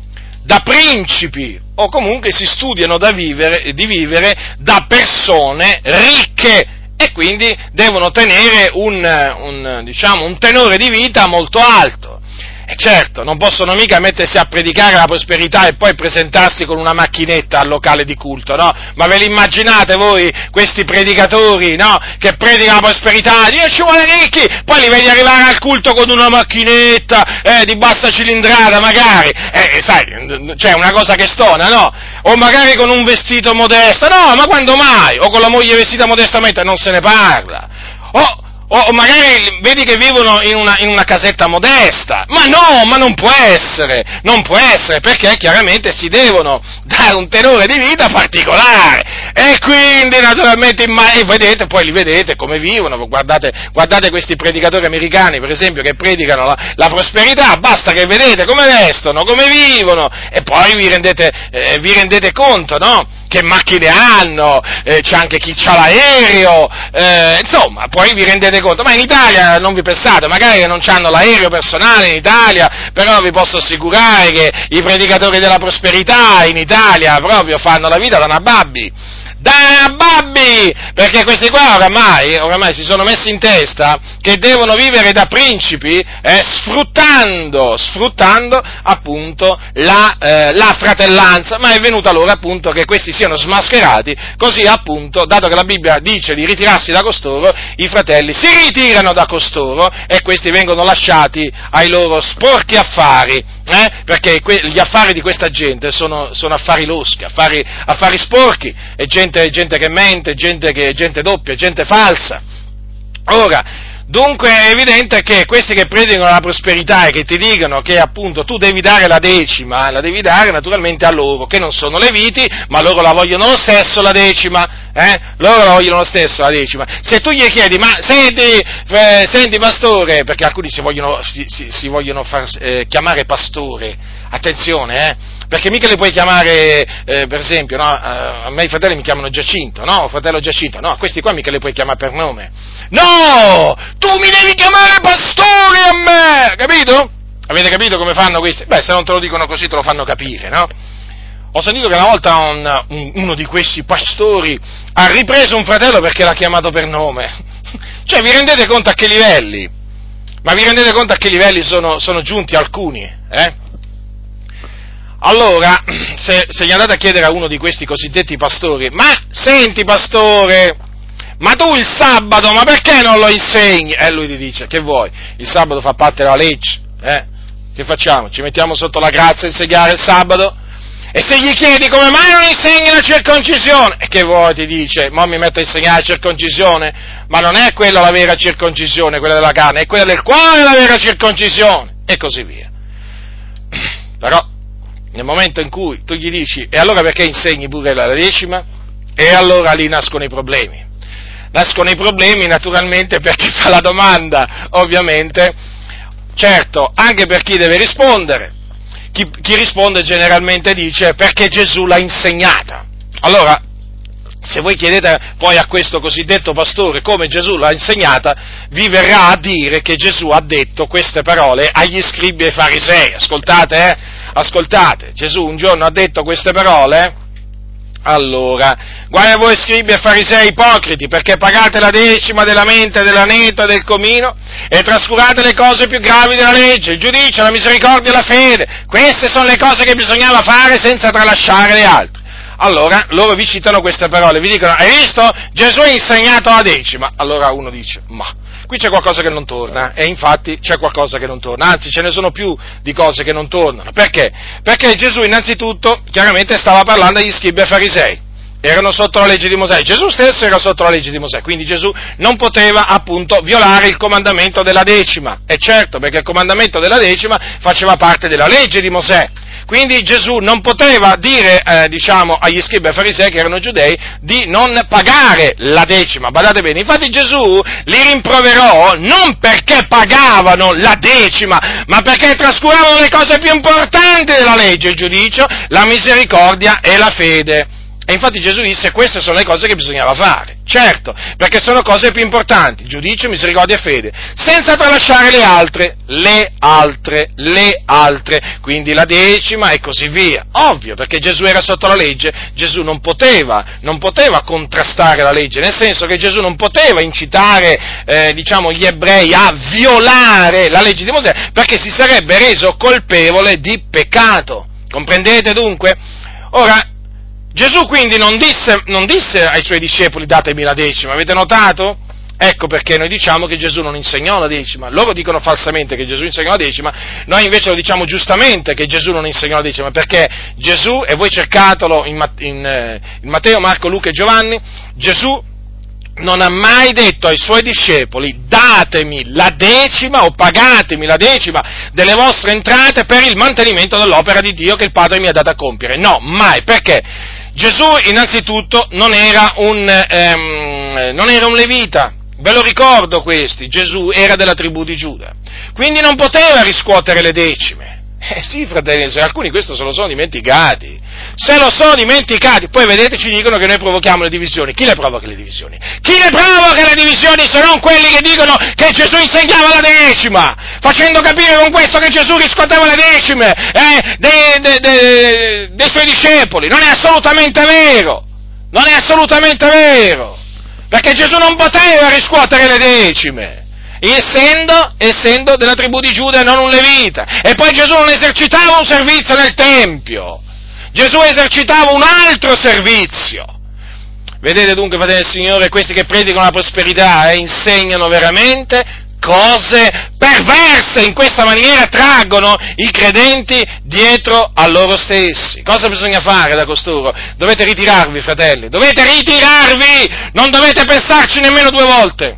da principi o comunque si studiano vivere, di vivere da persone ricche e quindi devono tenere un, un, diciamo, un tenore di vita molto alto. E certo, non possono mica mettersi a predicare la prosperità e poi presentarsi con una macchinetta al locale di culto, no? Ma ve li immaginate voi, questi predicatori, no? Che predicano la prosperità, Dio ci vuole ricchi, poi li vedi arrivare al culto con una macchinetta, eh, di bassa cilindrata magari, eh, sai, cioè una cosa che stona, no? O magari con un vestito modesto, no, ma quando mai? O con la moglie vestita modestamente non se ne parla. O, o magari vedi che vivono in una, in una, casetta modesta, ma no, ma non può essere, non può essere, perché chiaramente si devono dare un tenore di vita particolare, e quindi naturalmente, e vedete, poi li vedete come vivono, guardate, guardate questi predicatori americani, per esempio, che predicano la, la, prosperità, basta che vedete come vestono, come vivono, e poi vi rendete, eh, vi rendete conto, no? Che macchine hanno, eh, c'è anche chi ha l'aereo, eh, insomma, poi vi rendete conto, ma in Italia non vi pensate, magari non hanno l'aereo personale in Italia, però vi posso assicurare che i predicatori della prosperità in Italia proprio fanno la vita da nababbi da babbi, perché questi qua oramai, oramai, si sono messi in testa che devono vivere da principi eh, sfruttando, sfruttando appunto la, eh, la, fratellanza, ma è venuta l'ora appunto che questi siano smascherati, così appunto, dato che la Bibbia dice di ritirarsi da costoro, i fratelli si ritirano da costoro e questi vengono lasciati ai loro sporchi affari, eh, perché que- gli affari di questa gente sono, sono affari loschi, affari, affari sporchi, e gente gente, gente che mente, gente, che, gente doppia, gente falsa. Ora, Dunque è evidente che questi che predicano la prosperità e che ti dicono che appunto tu devi dare la decima, la devi dare naturalmente a loro, che non sono leviti, ma loro la vogliono lo stesso la decima, eh? Loro la vogliono lo stesso la decima. Se tu gli chiedi, ma senti, eh, senti pastore, perché alcuni si vogliono, si, si, vogliono far eh, chiamare pastore, attenzione, eh? Perché mica li puoi chiamare, eh, per esempio, no? a me i fratelli mi chiamano Giacinto, no, fratello Giacinto, no, a questi qua mica li puoi chiamare per nome. No! Tu mi devi chiamare pastore a me! Capito? Avete capito come fanno questi? Beh, se non te lo dicono così te lo fanno capire, no? Ho sentito che una volta un, un, uno di questi pastori ha ripreso un fratello perché l'ha chiamato per nome. cioè, vi rendete conto a che livelli? Ma vi rendete conto a che livelli sono, sono giunti alcuni? Eh? Allora, se, se, gli andate a chiedere a uno di questi cosiddetti pastori, ma senti pastore, ma tu il sabato, ma perché non lo insegni? E lui ti dice, che vuoi? Il sabato fa parte della legge, eh? Che facciamo? Ci mettiamo sotto la grazia a insegnare il sabato? E se gli chiedi come mai non insegni la circoncisione? E che vuoi ti dice? Ma mi metto a insegnare la circoncisione? Ma non è quella la vera circoncisione, quella della carne, è quella del cuore la vera circoncisione. E così via. Però nel momento in cui tu gli dici, e allora perché insegni pure la decima? E allora lì nascono i problemi. Nascono i problemi naturalmente per chi fa la domanda, ovviamente, certo, anche per chi deve rispondere. Chi, chi risponde generalmente dice perché Gesù l'ha insegnata. Allora, se voi chiedete poi a questo cosiddetto pastore come Gesù l'ha insegnata, vi verrà a dire che Gesù ha detto queste parole agli scribi e ai farisei. Ascoltate, eh? Ascoltate, Gesù un giorno ha detto queste parole. Allora, guai a voi scribi e farisei ipocriti, perché pagate la decima della mente, dell'aneto e del comino e trascurate le cose più gravi della legge, il giudizio, la misericordia e la fede. Queste sono le cose che bisognava fare senza tralasciare le altre. Allora, loro vi citano queste parole, vi dicono, hai visto? Gesù ha insegnato la decima. Allora uno dice, ma qui c'è qualcosa che non torna, e infatti c'è qualcosa che non torna, anzi ce ne sono più di cose che non tornano. Perché? Perché Gesù innanzitutto chiaramente stava parlando agli scribi e farisei, erano sotto la legge di Mosè, Gesù stesso era sotto la legge di Mosè, quindi Gesù non poteva appunto violare il comandamento della decima, e certo perché il comandamento della decima faceva parte della legge di Mosè. Quindi Gesù non poteva dire, eh, diciamo, agli scribi e farisei che erano giudei di non pagare la decima, badate bene. Infatti Gesù li rimproverò non perché pagavano la decima, ma perché trascuravano le cose più importanti della legge, il giudizio, la misericordia e la fede. E infatti Gesù disse queste sono le cose che bisognava fare, certo, perché sono cose più importanti, giudizio, misericordia e fede, senza tralasciare le altre, le altre, le altre, quindi la decima e così via. Ovvio, perché Gesù era sotto la legge, Gesù non poteva, non poteva contrastare la legge, nel senso che Gesù non poteva incitare, eh, diciamo, gli ebrei a violare la legge di Mosè, perché si sarebbe reso colpevole di peccato. Comprendete dunque? Ora, Gesù quindi non disse, non disse ai suoi discepoli datemi la decima, avete notato? Ecco perché noi diciamo che Gesù non insegnò la decima. Loro dicono falsamente che Gesù insegnò la decima, noi invece lo diciamo giustamente che Gesù non insegnò la decima, perché Gesù, e voi cercatelo in, in, eh, in Matteo, Marco, Luca e Giovanni, Gesù non ha mai detto ai suoi discepoli datemi la decima o pagatemi la decima delle vostre entrate per il mantenimento dell'opera di Dio che il Padre mi ha dato a compiere. No, mai, perché? Gesù innanzitutto non era un, ehm, non era un levita, ve lo ricordo questi, Gesù era della tribù di Giuda, quindi non poteva riscuotere le decime. Eh sì, fratelli, alcuni questo se lo sono dimenticati. Se lo sono dimenticati, poi vedete ci dicono che noi provochiamo le divisioni. Chi le provoca le divisioni? Chi le provoca le divisioni se non quelli che dicono che Gesù insegnava la decima, facendo capire con questo che Gesù riscuoteva le decime eh, dei, dei, dei, dei suoi discepoli. Non è assolutamente vero. Non è assolutamente vero. Perché Gesù non poteva riscuotere le decime essendo, essendo della tribù di Giuda e non un levita. E poi Gesù non esercitava un servizio nel Tempio, Gesù esercitava un altro servizio. Vedete dunque, fratelli del Signore, questi che predicano la prosperità e eh, insegnano veramente cose perverse, in questa maniera traggono i credenti dietro a loro stessi. Cosa bisogna fare da costoro? Dovete ritirarvi, fratelli, dovete ritirarvi, non dovete pensarci nemmeno due volte.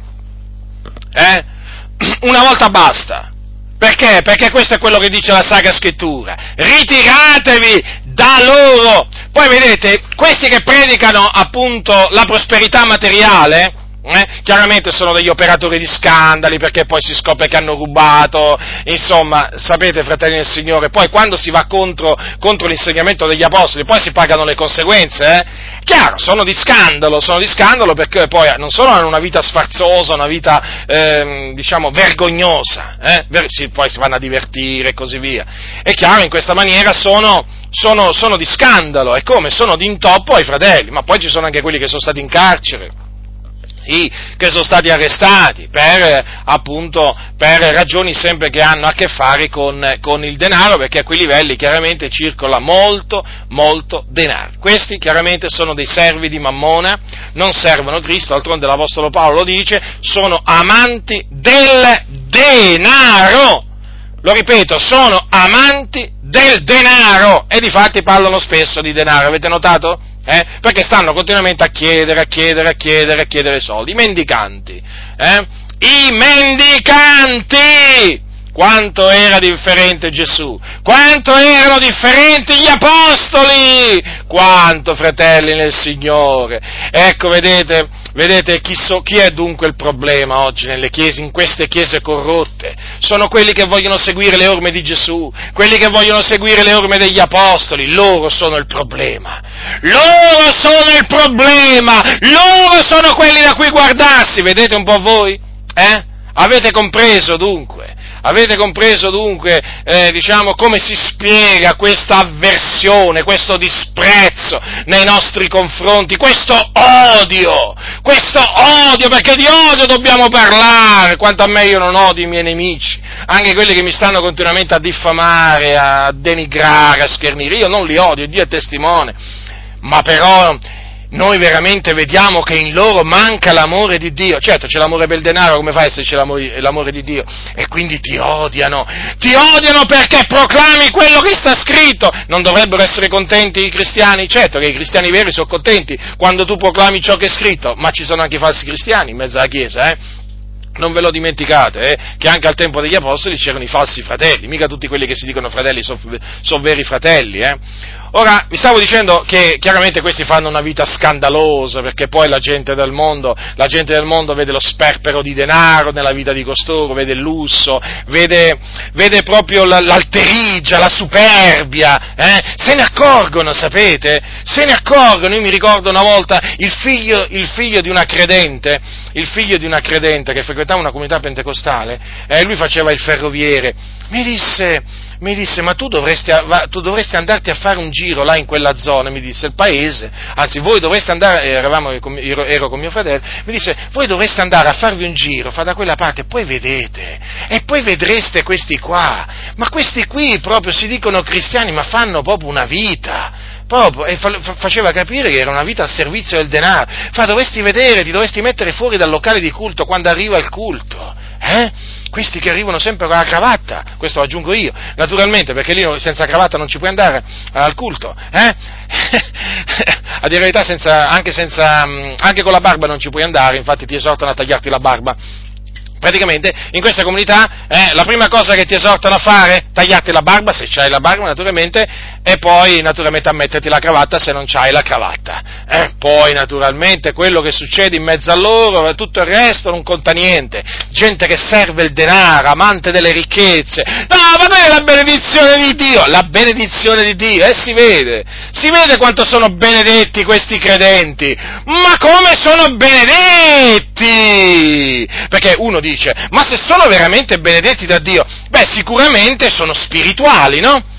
Eh? Una volta basta. Perché? Perché questo è quello che dice la Sacra Scrittura. Ritiratevi da loro. Poi vedete, questi che predicano appunto la prosperità materiale, eh? Chiaramente sono degli operatori di scandali perché poi si scopre che hanno rubato, insomma, sapete fratelli del Signore, poi quando si va contro, contro l'insegnamento degli apostoli, poi si pagano le conseguenze, eh? Chiaro, sono di scandalo, sono di scandalo perché poi non solo hanno una vita sfarzosa, una vita, eh, diciamo, vergognosa, eh? poi si vanno a divertire e così via. È chiaro, in questa maniera sono, sono, sono di scandalo, e come? Sono di intoppo ai fratelli, ma poi ci sono anche quelli che sono stati in carcere sì, che sono stati arrestati per, appunto, per ragioni sempre che hanno a che fare con, con, il denaro, perché a quei livelli chiaramente circola molto, molto denaro. Questi chiaramente sono dei servi di Mammona, non servono Cristo, d'altronde l'Apostolo Paolo lo dice, sono amanti del denaro. Lo ripeto, sono amanti del denaro e di fatti parlano spesso di denaro, avete notato? Eh? perché stanno continuamente a chiedere, a chiedere, a chiedere, a chiedere soldi. I mendicanti, eh? i mendicanti! Quanto era differente Gesù, quanto erano differenti gli apostoli, quanto fratelli nel Signore. Ecco, vedete, vedete chi, so, chi, è dunque il problema oggi nelle chiese, in queste chiese corrotte? Sono quelli che vogliono seguire le orme di Gesù, quelli che vogliono seguire le orme degli apostoli, loro sono il problema. Loro sono il problema, loro sono quelli da cui guardarsi, vedete un po' voi? Eh? Avete compreso dunque? Avete compreso dunque, eh, diciamo, come si spiega questa avversione, questo disprezzo nei nostri confronti, questo odio, questo odio, perché di odio dobbiamo parlare, quanto a me io non odio i miei nemici, anche quelli che mi stanno continuamente a diffamare, a denigrare, a schernire, io non li odio, Dio è testimone, ma però noi veramente vediamo che in loro manca l'amore di Dio. Certo, c'è l'amore per il denaro, come fa a esserci l'amore, l'amore, di Dio? E quindi ti odiano. Ti odiano perché proclami quello che sta scritto. Non dovrebbero essere contenti i cristiani? Certo che i cristiani veri sono contenti quando tu proclami ciò che è scritto, ma ci sono anche i falsi cristiani in mezzo alla Chiesa, eh? non ve lo dimenticate, eh, che anche al tempo degli apostoli c'erano i falsi fratelli, mica tutti quelli che si dicono fratelli sono son veri fratelli. Eh. Ora, vi stavo dicendo che chiaramente questi fanno una vita scandalosa, perché poi la gente del mondo, gente del mondo vede lo sperpero di denaro nella vita di costoro, vede il lusso, vede, vede proprio l'alterigia, la superbia, eh? se ne accorgono, sapete? Se ne accorgono, io mi ricordo una volta il figlio, il figlio di una credente, il figlio di una credente che frequentava una comunità pentecostale, eh, lui faceva il ferroviere, mi disse, mi disse, ma tu dovresti, tu dovresti, andarti a fare un giro là in quella zona, mi disse, il paese, anzi voi dovreste andare, eh, eravamo, ero, ero con mio fratello, mi disse, voi dovreste andare a farvi un giro, fa da quella parte, poi vedete, e poi vedreste questi qua, ma questi qui proprio si dicono cristiani, ma fanno proprio una vita, proprio, e faceva capire che era una vita al servizio del denaro, fa dovresti vedere, ti dovresti mettere fuori dal locale di culto quando arriva il culto, eh? Questi che arrivano sempre con la cravatta, questo lo aggiungo io, naturalmente, perché lì senza cravatta non ci puoi andare al culto, eh? a dire la verità, senza, anche, senza, anche con la barba non ci puoi andare, infatti ti esortano a tagliarti la barba praticamente in questa comunità eh, la prima cosa che ti esortano a fare, tagliarti la barba se c'hai la barba naturalmente, e poi naturalmente a metterti la cravatta se non c'hai la cravatta. Eh, poi naturalmente quello che succede in mezzo a loro, tutto il resto non conta niente. Gente che serve il denaro, amante delle ricchezze. No, ma non è la benedizione di Dio, la benedizione di Dio, eh, si vede, si vede quanto sono benedetti questi credenti. Ma come sono benedetti? Perché uno dice, ma se sono veramente benedetti da Dio, beh sicuramente sono spirituali, no?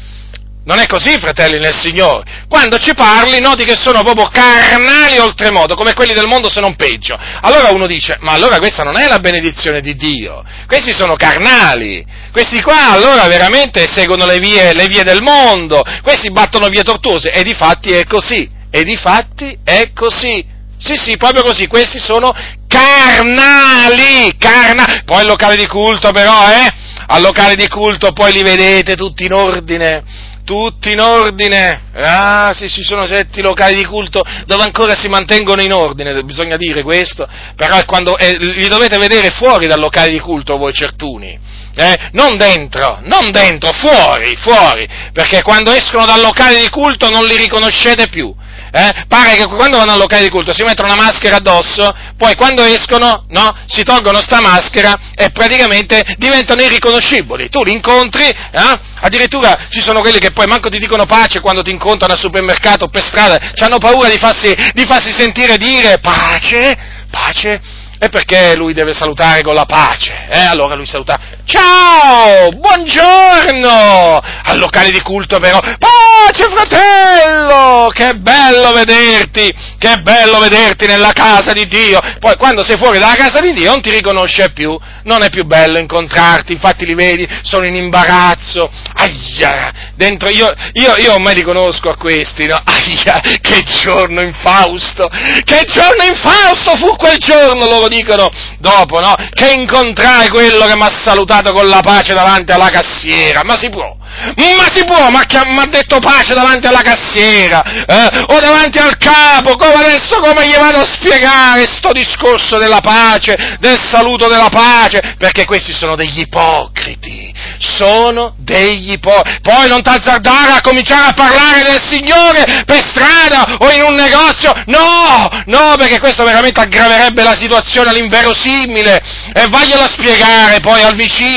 Non è così, fratelli nel Signore. Quando ci parli, noti che sono proprio carnali oltremodo, come quelli del mondo se non peggio. Allora uno dice, ma allora questa non è la benedizione di Dio, questi sono carnali. Questi qua allora veramente seguono le vie, le vie del mondo, questi battono vie tortuose e di fatti è così, e di fatti è così. Sì, sì, proprio così, questi sono carnali, carnali. Poi il locale di culto però, eh? Al locale di culto poi li vedete tutti in ordine, tutti in ordine. Ah, sì, ci sono certi locali di culto dove ancora si mantengono in ordine, bisogna dire questo, però è quando, eh, li dovete vedere fuori dal locale di culto voi certuni. Eh? Non dentro, non dentro, fuori, fuori, perché quando escono dal locale di culto non li riconoscete più eh, pare che quando vanno al locale di culto si mettono una maschera addosso, poi quando escono, no, si tolgono sta maschera e praticamente diventano irriconoscibili. Tu li incontri, eh, addirittura ci sono quelli che poi manco ti dicono pace quando ti incontrano al supermercato o per strada, hanno paura di farsi, di farsi sentire dire pace, pace, e perché lui deve salutare con la pace? Eh? Allora lui saluta, ciao, buongiorno, al locale di culto però, pace fratello, che bello vederti, che bello vederti nella casa di Dio. Poi quando sei fuori dalla casa di Dio non ti riconosce più, non è più bello incontrarti, infatti li vedi, sono in imbarazzo, aia, dentro, io, io, io ormai li conosco a questi, no? Aia, che giorno infausto, che giorno infausto fu quel giorno, loro dicono dopo, no? Che incontrai quello che mi ha salutato con la pace davanti alla cassiera, ma si può? Ma si può, ma mi ha detto pace davanti alla cassiera, eh? o davanti al capo, come adesso come gli vado a spiegare sto discorso della pace, del saluto della pace, perché questi sono degli ipocriti, sono degli ipocriti. Poi non t'azzardare a cominciare a parlare del Signore per strada o in un negozio, no, no, perché questo veramente aggraverebbe la situazione all'inverosimile. E vaglielo a spiegare poi al vicino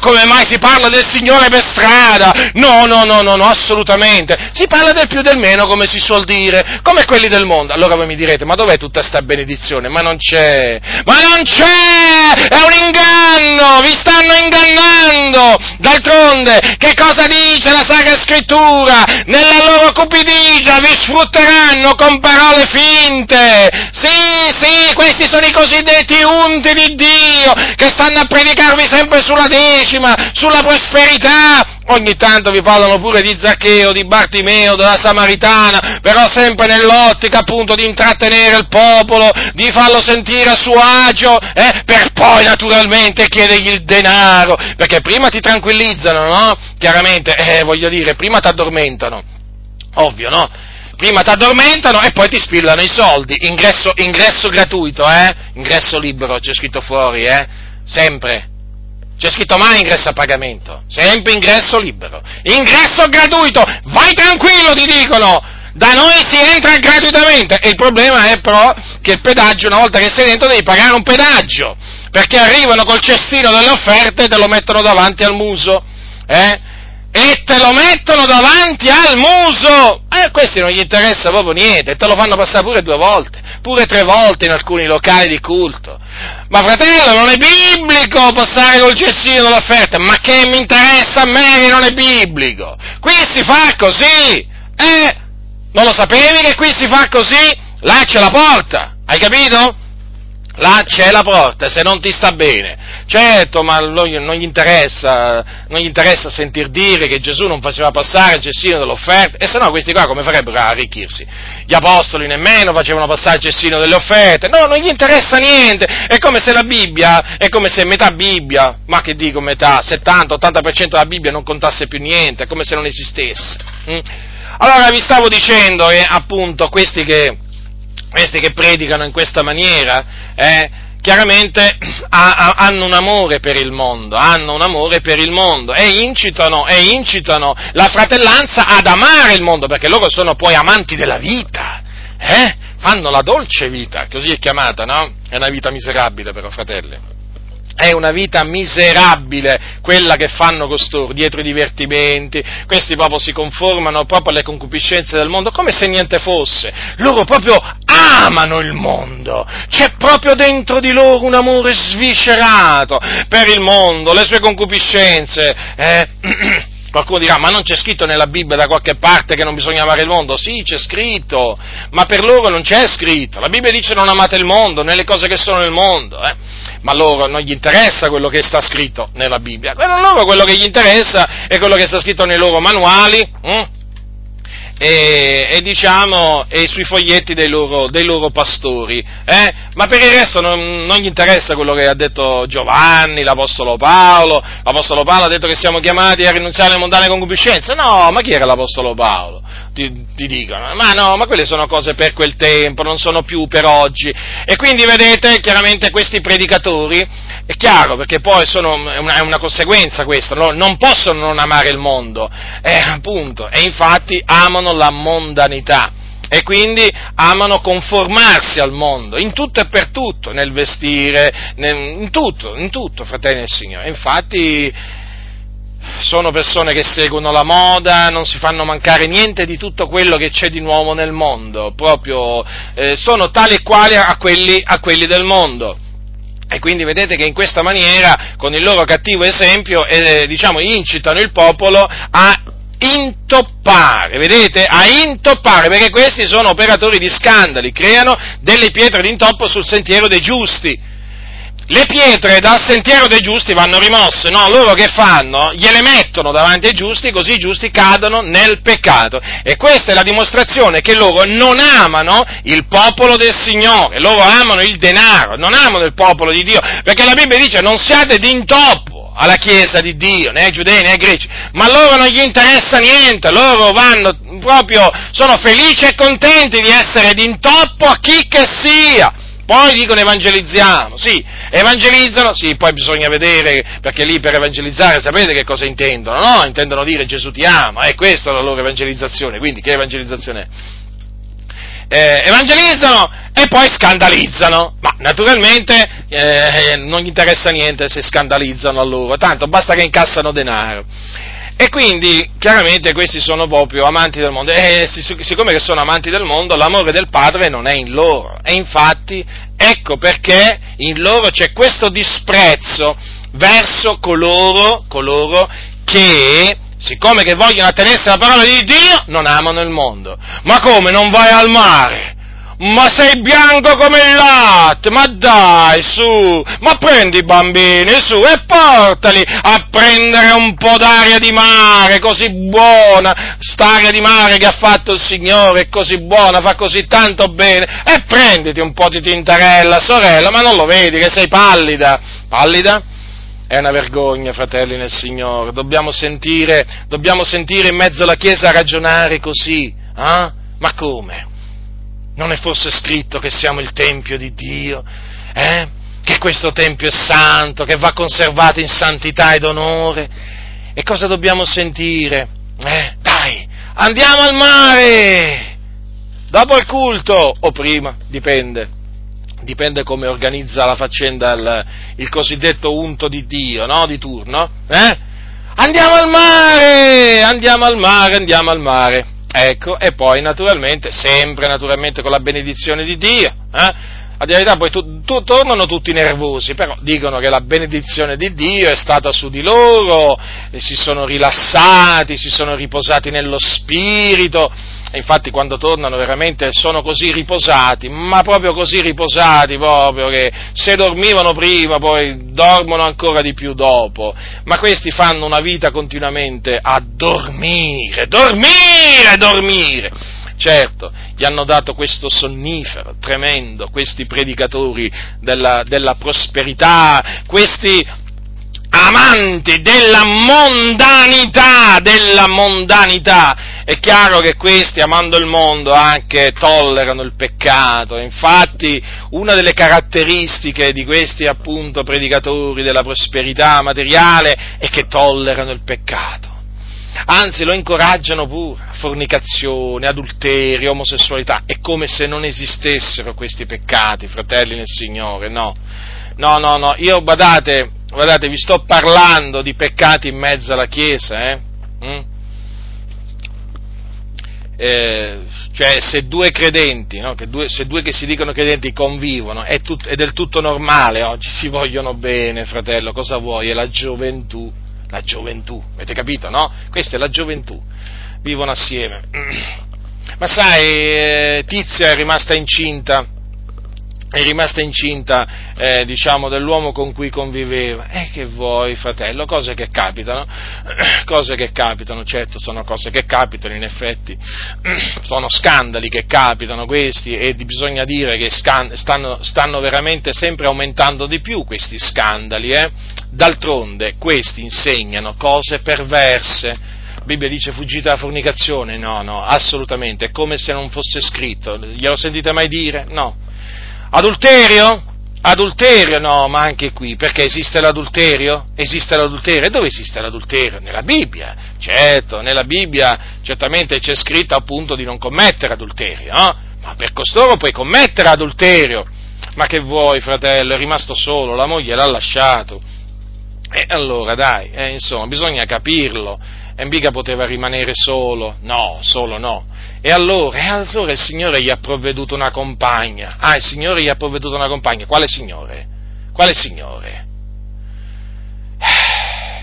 come mai si parla del Signore per strada No, no, no, no, no, assolutamente. Si parla del più del meno, come si suol dire, come quelli del mondo. Allora voi mi direte, ma dov'è tutta questa benedizione? Ma non c'è, ma non c'è! È un inganno! Vi stanno ingannando! D'altronde, che cosa dice la Sacra Scrittura? Nella loro cupidigia vi sfrutteranno con parole finte! Sì, sì, questi sono i cosiddetti unti di Dio, che stanno a predicarvi sempre sulla decima, sulla prosperità, ogni tanto vi parlano pure di Zaccheo, di Bartimeo, della Samaritana, però sempre nell'ottica appunto di intrattenere il popolo, di farlo sentire a suo agio, eh, per poi naturalmente chiedergli il denaro, perché prima ti tranquillizzano, no? Chiaramente, eh, voglio dire, prima ti addormentano, ovvio, no? Prima ti addormentano e poi ti spillano i soldi, ingresso, ingresso gratuito, eh? Ingresso libero, c'è scritto fuori, eh? sempre. C'è scritto mai ingresso a pagamento, sempre ingresso libero, ingresso gratuito, vai tranquillo ti dicono, da noi si entra gratuitamente. E il problema è però che il pedaggio, una volta che sei dentro, devi pagare un pedaggio, perché arrivano col cestino delle offerte e te lo mettono davanti al muso, eh? E te lo mettono davanti al muso! E a questi non gli interessa proprio niente, te lo fanno passare pure due volte, pure tre volte in alcuni locali di culto. Ma fratello, non è biblico passare col cestino dell'offerta, ma che mi interessa a me che non è biblico? Qui si fa così, eh? Non lo sapevi che qui si fa così? Là c'è la porta, hai capito? Là c'è la porta, se non ti sta bene. Certo, ma non gli interessa, non gli interessa sentir dire che Gesù non faceva passare il cestino dell'offerta, e se no questi qua come farebbero a arricchirsi? Gli apostoli nemmeno facevano passare il cestino delle offerte, no, non gli interessa niente, è come se la Bibbia, è come se metà Bibbia, ma che dico metà, 70-80% della Bibbia non contasse più niente, è come se non esistesse. Mm? Allora vi stavo dicendo che appunto questi che questi che predicano in questa maniera, eh, chiaramente ha, ha, hanno un amore per il mondo, hanno un amore per il mondo e incitano, e incitano la fratellanza ad amare il mondo, perché loro sono poi amanti della vita, eh? fanno la dolce vita, così è chiamata, no? È una vita miserabile però, fratelli. È una vita miserabile quella che fanno costoro, dietro i divertimenti, questi proprio si conformano proprio alle concupiscenze del mondo, come se niente fosse. Loro proprio amano il mondo, c'è proprio dentro di loro un amore sviscerato per il mondo, le sue concupiscenze. Eh? Qualcuno dirà, ma non c'è scritto nella Bibbia da qualche parte che non bisogna amare il mondo? Sì, c'è scritto, ma per loro non c'è scritto. La Bibbia dice non amate il mondo, né le cose che sono nel mondo. Eh? Ma loro non gli interessa quello che sta scritto nella Bibbia. A loro quello che gli interessa è quello che sta scritto nei loro manuali. Hm? E, e, diciamo, e sui foglietti dei loro, dei loro pastori, eh? ma per il resto non, non, gli interessa quello che ha detto Giovanni, l'Apostolo Paolo, l'Apostolo Paolo ha detto che siamo chiamati a rinunziare alle mondane concupiscenze, no, ma chi era l'Apostolo Paolo? Ti, ti, dicono, ma no, ma quelle sono cose per quel tempo, non sono più per oggi, e quindi vedete, chiaramente questi predicatori, è chiaro, perché poi sono, è, una, è una conseguenza questa, no? non possono non amare il mondo, eh, appunto, e infatti amano amano la mondanità e quindi amano conformarsi al mondo, in tutto e per tutto, nel vestire, in tutto, in tutto, fratelli del Signore. Infatti sono persone che seguono la moda, non si fanno mancare niente di tutto quello che c'è di nuovo nel mondo, proprio eh, sono tali e quali a quelli, a quelli del mondo. E quindi vedete che in questa maniera, con il loro cattivo esempio, eh, diciamo, incitano il popolo a intoppare, vedete? A intoppare, perché questi sono operatori di scandali, creano delle pietre d'intoppo sul sentiero dei giusti. Le pietre dal sentiero dei giusti vanno rimosse, no? Loro che fanno? Gliele mettono davanti ai giusti, così i giusti cadono nel peccato. E questa è la dimostrazione che loro non amano il popolo del Signore, loro amano il denaro, non amano il popolo di Dio, perché la Bibbia dice non siate d'intoppo alla Chiesa di Dio, né ai giudei né ai greci, ma a loro non gli interessa niente, loro vanno proprio, sono felici e contenti di essere d'intoppo a chi che sia. Poi dicono evangelizziamo, sì, evangelizzano, sì, poi bisogna vedere, perché lì per evangelizzare sapete che cosa intendono, no? Intendono dire Gesù ti ama, è questa la loro evangelizzazione, quindi che evangelizzazione è? Eh, evangelizzano e poi scandalizzano, ma naturalmente eh, non gli interessa niente se scandalizzano a loro, tanto basta che incassano denaro. E quindi chiaramente questi sono proprio amanti del mondo. E siccome che sono amanti del mondo l'amore del Padre non è in loro. E infatti ecco perché in loro c'è questo disprezzo verso coloro, coloro che siccome che vogliono attenersi alla parola di Dio, non amano il mondo. Ma come non vai al mare? Ma sei bianco come il latte, ma dai, su, ma prendi i bambini, su, e portali a prendere un po' d'aria di mare, così buona, st'aria di mare che ha fatto il Signore, è così buona, fa così tanto bene, e prenditi un po' di tintarella, sorella, ma non lo vedi che sei pallida, pallida? È una vergogna, fratelli nel Signore, dobbiamo sentire, dobbiamo sentire in mezzo alla Chiesa ragionare così, eh? Ma come? Non è forse scritto che siamo il Tempio di Dio? Eh? che questo Tempio è santo, che va conservato in santità ed onore. E cosa dobbiamo sentire? Eh, dai, andiamo al mare! Dopo il culto o prima, dipende. Dipende come organizza la faccenda il, il cosiddetto unto di Dio, no? Di turno. Eh? Andiamo al mare! Andiamo al mare, andiamo al mare. Ecco, e poi naturalmente, sempre naturalmente con la benedizione di Dio, eh? A dire la verità poi tu, tu, tornano tutti nervosi, però dicono che la benedizione di Dio è stata su di loro, si sono rilassati, si sono riposati nello spirito, e infatti quando tornano veramente sono così riposati, ma proprio così riposati proprio che se dormivano prima poi dormono ancora di più dopo, ma questi fanno una vita continuamente a dormire, dormire, dormire Certo, gli hanno dato questo sonnifero tremendo, questi predicatori della, della prosperità, questi amanti della mondanità, della mondanità. È chiaro che questi, amando il mondo, anche tollerano il peccato. Infatti, una delle caratteristiche di questi, appunto, predicatori della prosperità materiale è che tollerano il peccato anzi lo incoraggiano pure, fornicazione, adulterio, omosessualità, è come se non esistessero questi peccati, fratelli nel Signore, no, no, no, no, io badate, guardate, vi sto parlando di peccati in mezzo alla Chiesa, eh? Mm? Eh, cioè se due credenti, no? che due, se due che si dicono credenti convivono, è, tut, è, del tutto normale oggi, si vogliono bene, fratello, cosa vuoi? È la gioventù la gioventù, avete capito, no? Questa è la gioventù, vivono assieme. Ma sai, eh, Tizia è rimasta incinta, è rimasta incinta, eh, diciamo, dell'uomo con cui conviveva. E eh, che vuoi, fratello? Cose che capitano, cose che capitano, certo, sono cose che capitano, in effetti, sono scandali che capitano questi e bisogna dire che scan- stanno, stanno, veramente sempre aumentando di più questi scandali, eh? D'altronde, questi insegnano cose perverse. La Bibbia dice fuggite dalla fornicazione? No, no, assolutamente, è come se non fosse scritto. Glielo sentite mai dire? No Adulterio? Adulterio? No, ma anche qui, perché esiste l'adulterio? Esiste l'adulterio? E dove esiste l'adulterio? Nella Bibbia, certo, nella Bibbia certamente c'è scritto appunto di non commettere adulterio, no? Ma per costoro puoi commettere adulterio. Ma che vuoi, fratello? È rimasto solo, la moglie l'ha lasciato. E allora, dai, eh, insomma, bisogna capirlo. E mica poteva rimanere solo. No, solo no. E allora, e allora il Signore gli ha provveduto una compagna. Ah, il Signore gli ha provveduto una compagna. Quale Signore? Quale Signore?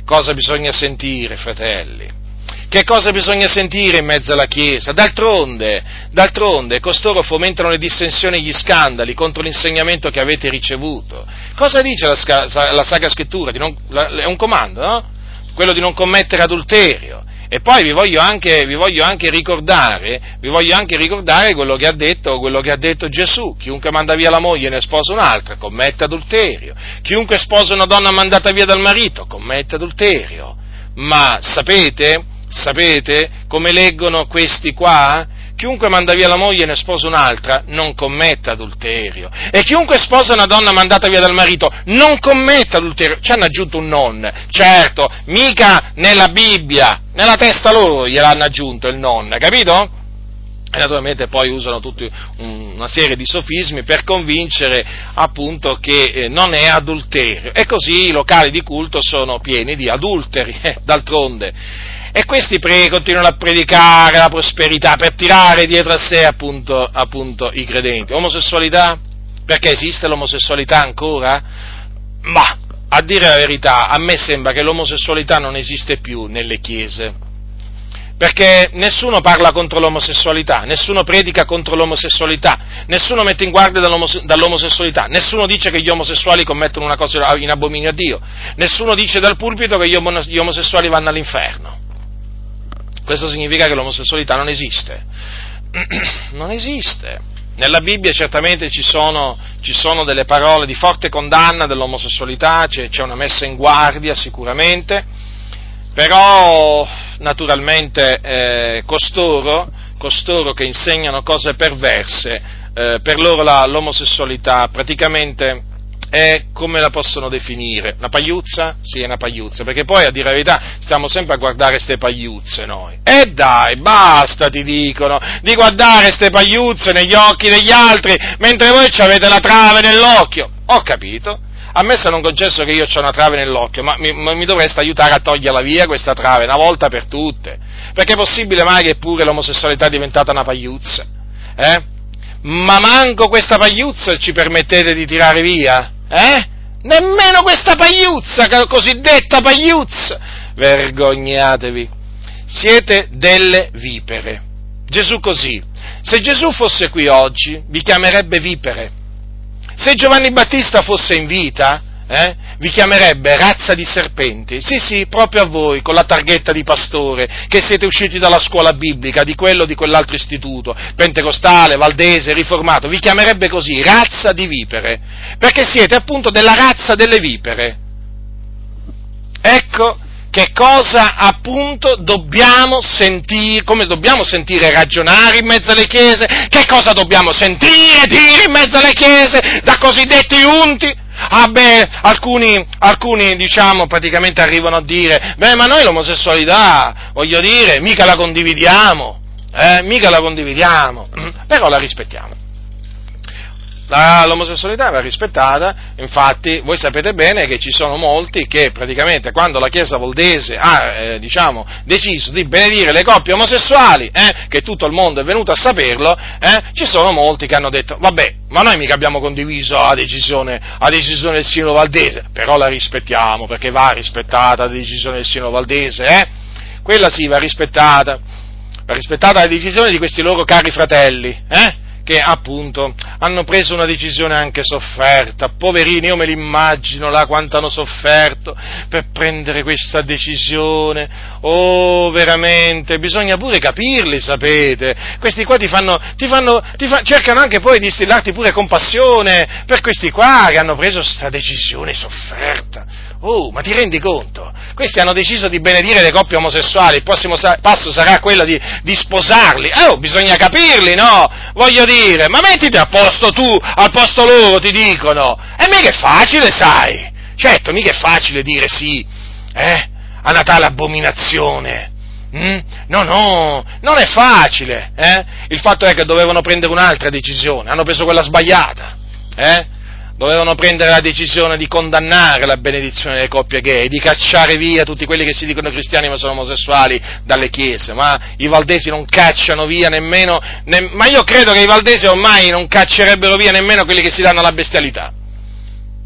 Cosa bisogna sentire, fratelli? Che cosa bisogna sentire in mezzo alla Chiesa? D'altronde, d'altronde, costoro fomentano le dissensioni e gli scandali contro l'insegnamento che avete ricevuto. Cosa dice la, la Sacra Scrittura? È un comando, no? Quello di non commettere adulterio. E poi vi voglio anche, vi voglio ricordare, vi voglio anche ricordare quello che, detto, quello che ha detto, Gesù. Chiunque manda via la moglie e ne sposa un'altra, commette adulterio. Chiunque sposa una donna mandata via dal marito, commette adulterio. Ma sapete, sapete come leggono questi qua? Chiunque manda via la moglie e ne sposa un'altra non commette adulterio. E chiunque sposa una donna mandata via dal marito non commette adulterio. Ci hanno aggiunto un non, certo, mica nella Bibbia, nella testa loro gliel'hanno aggiunto il non, capito? E naturalmente poi usano tutta una serie di sofismi per convincere appunto che eh, non è adulterio. E così i locali di culto sono pieni di adulteri, d'altronde. E questi pre- continuano a predicare la prosperità per tirare dietro a sé appunto, appunto i credenti. Omosessualità? Perché esiste l'omosessualità ancora? Ma, a dire la verità, a me sembra che l'omosessualità non esiste più nelle chiese. Perché nessuno parla contro l'omosessualità, nessuno predica contro l'omosessualità, nessuno mette in guardia dall'omosessualità, nessuno dice che gli omosessuali commettono una cosa in abominio a Dio, nessuno dice dal pulpito che gli omosessuali vanno all'inferno. Questo significa che l'omosessualità non esiste. non esiste. Nella Bibbia certamente ci sono, ci sono, delle parole di forte condanna dell'omosessualità, c'è, c'è, una messa in guardia sicuramente, però naturalmente eh, costoro, costoro, che insegnano cose perverse, eh, per loro la, l'omosessualità praticamente è, come la possono definire? Una pagliuzza? Sì, è una pagliuzza, perché poi a dire la verità stiamo sempre a guardare queste pagliuzze noi. E dai, basta, ti dicono, di guardare queste pagliuzze negli occhi degli altri, mentre voi avete la trave nell'occhio. Ho capito, a me se non concesso che io ho una trave nell'occhio, ma mi, ma mi, dovreste aiutare a toglierla via questa trave, una volta per tutte. Perché è possibile mai che pure l'omosessualità è diventata una pagliuzza? Eh? Ma manco questa pagliuzza ci permettete di tirare via? Eh? Nemmeno questa pagliuzza, cosiddetta pagliuzza! Vergognatevi! Siete delle vipere. Gesù così. Se Gesù fosse qui oggi, vi chiamerebbe vipere se Giovanni Battista fosse in vita, eh, vi chiamerebbe razza di serpenti. Sì, sì, proprio a voi, con la targhetta di pastore, che siete usciti dalla scuola biblica, di quello o di quell'altro istituto, pentecostale, valdese, riformato, vi chiamerebbe così, razza di vipere, perché siete appunto della razza delle vipere. Ecco che cosa appunto dobbiamo sentire, come dobbiamo sentire ragionare in mezzo alle chiese, che cosa dobbiamo sentire dire in mezzo alle chiese da cosiddetti unti. Ah beh, alcuni, alcuni diciamo praticamente arrivano a dire, beh ma noi l'omosessualità, voglio dire, mica la condividiamo, eh, mica la condividiamo, però la rispettiamo. La, l'omosessualità va rispettata, infatti voi sapete bene che ci sono molti che praticamente quando la Chiesa Voldese ha eh, diciamo, deciso di benedire le coppie omosessuali, eh, che tutto il mondo è venuto a saperlo, eh, ci sono molti che hanno detto vabbè, ma noi mica abbiamo condiviso la decisione, la decisione del Sino Valdese, però la rispettiamo perché va rispettata la decisione del Sino Valdese, eh? quella sì va rispettata, va rispettata la decisione di questi loro cari fratelli, eh? Che appunto hanno preso una decisione anche sofferta, poverini, io me li immagino là quanto hanno sofferto per prendere questa decisione, oh veramente, bisogna pure capirli, sapete, questi qua ti fanno, ti fanno, ti fa, cercano anche poi di stillarti pure compassione per questi qua che hanno preso questa decisione sofferta, Oh, ma ti rendi conto? Questi hanno deciso di benedire le coppie omosessuali, il prossimo sa- passo sarà quello di, di sposarli. Oh, bisogna capirli, no? Voglio dire, ma mettiti a posto tu, al posto loro, ti dicono. E mica è facile, sai. Certo, mica è facile dire sì, eh, a Natale abominazione. Mm? No, no, non è facile. Eh? Il fatto è che dovevano prendere un'altra decisione, hanno preso quella sbagliata. Eh? Dovevano prendere la decisione di condannare la benedizione delle coppie gay, di cacciare via tutti quelli che si dicono cristiani ma sono omosessuali dalle chiese, ma i valdesi non cacciano via nemmeno, ne, ma io credo che i valdesi ormai non caccerebbero via nemmeno quelli che si danno alla bestialità.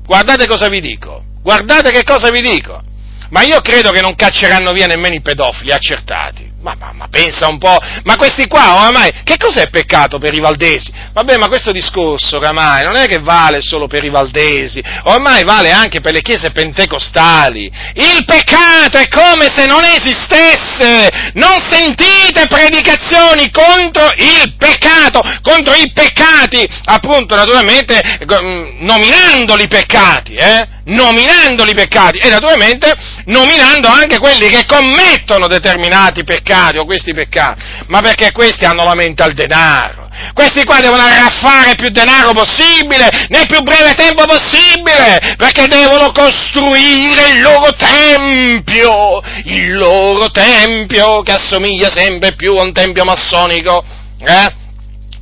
Guardate cosa vi dico, guardate che cosa vi dico, ma io credo che non cacceranno via nemmeno i pedofili accertati. Ma, ma, ma, pensa un po', ma questi qua oramai, che cos'è peccato per i valdesi? Vabbè, ma questo discorso oramai non è che vale solo per i valdesi, ormai vale anche per le chiese pentecostali. Il peccato è come se non esistesse! Non sentite predicazioni contro il peccato, contro i peccati, appunto, naturalmente, mm, nominandoli peccati, eh? Nominandoli peccati e naturalmente nominando anche quelli che commettono determinati peccati peccati o questi peccati, ma perché questi hanno la mente al denaro. Questi qua devono arraffare più denaro possibile, nel più breve tempo possibile, perché devono costruire il loro tempio, il loro tempio che assomiglia sempre più a un tempio massonico, eh?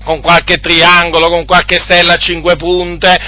con qualche triangolo, con qualche stella a cinque punte,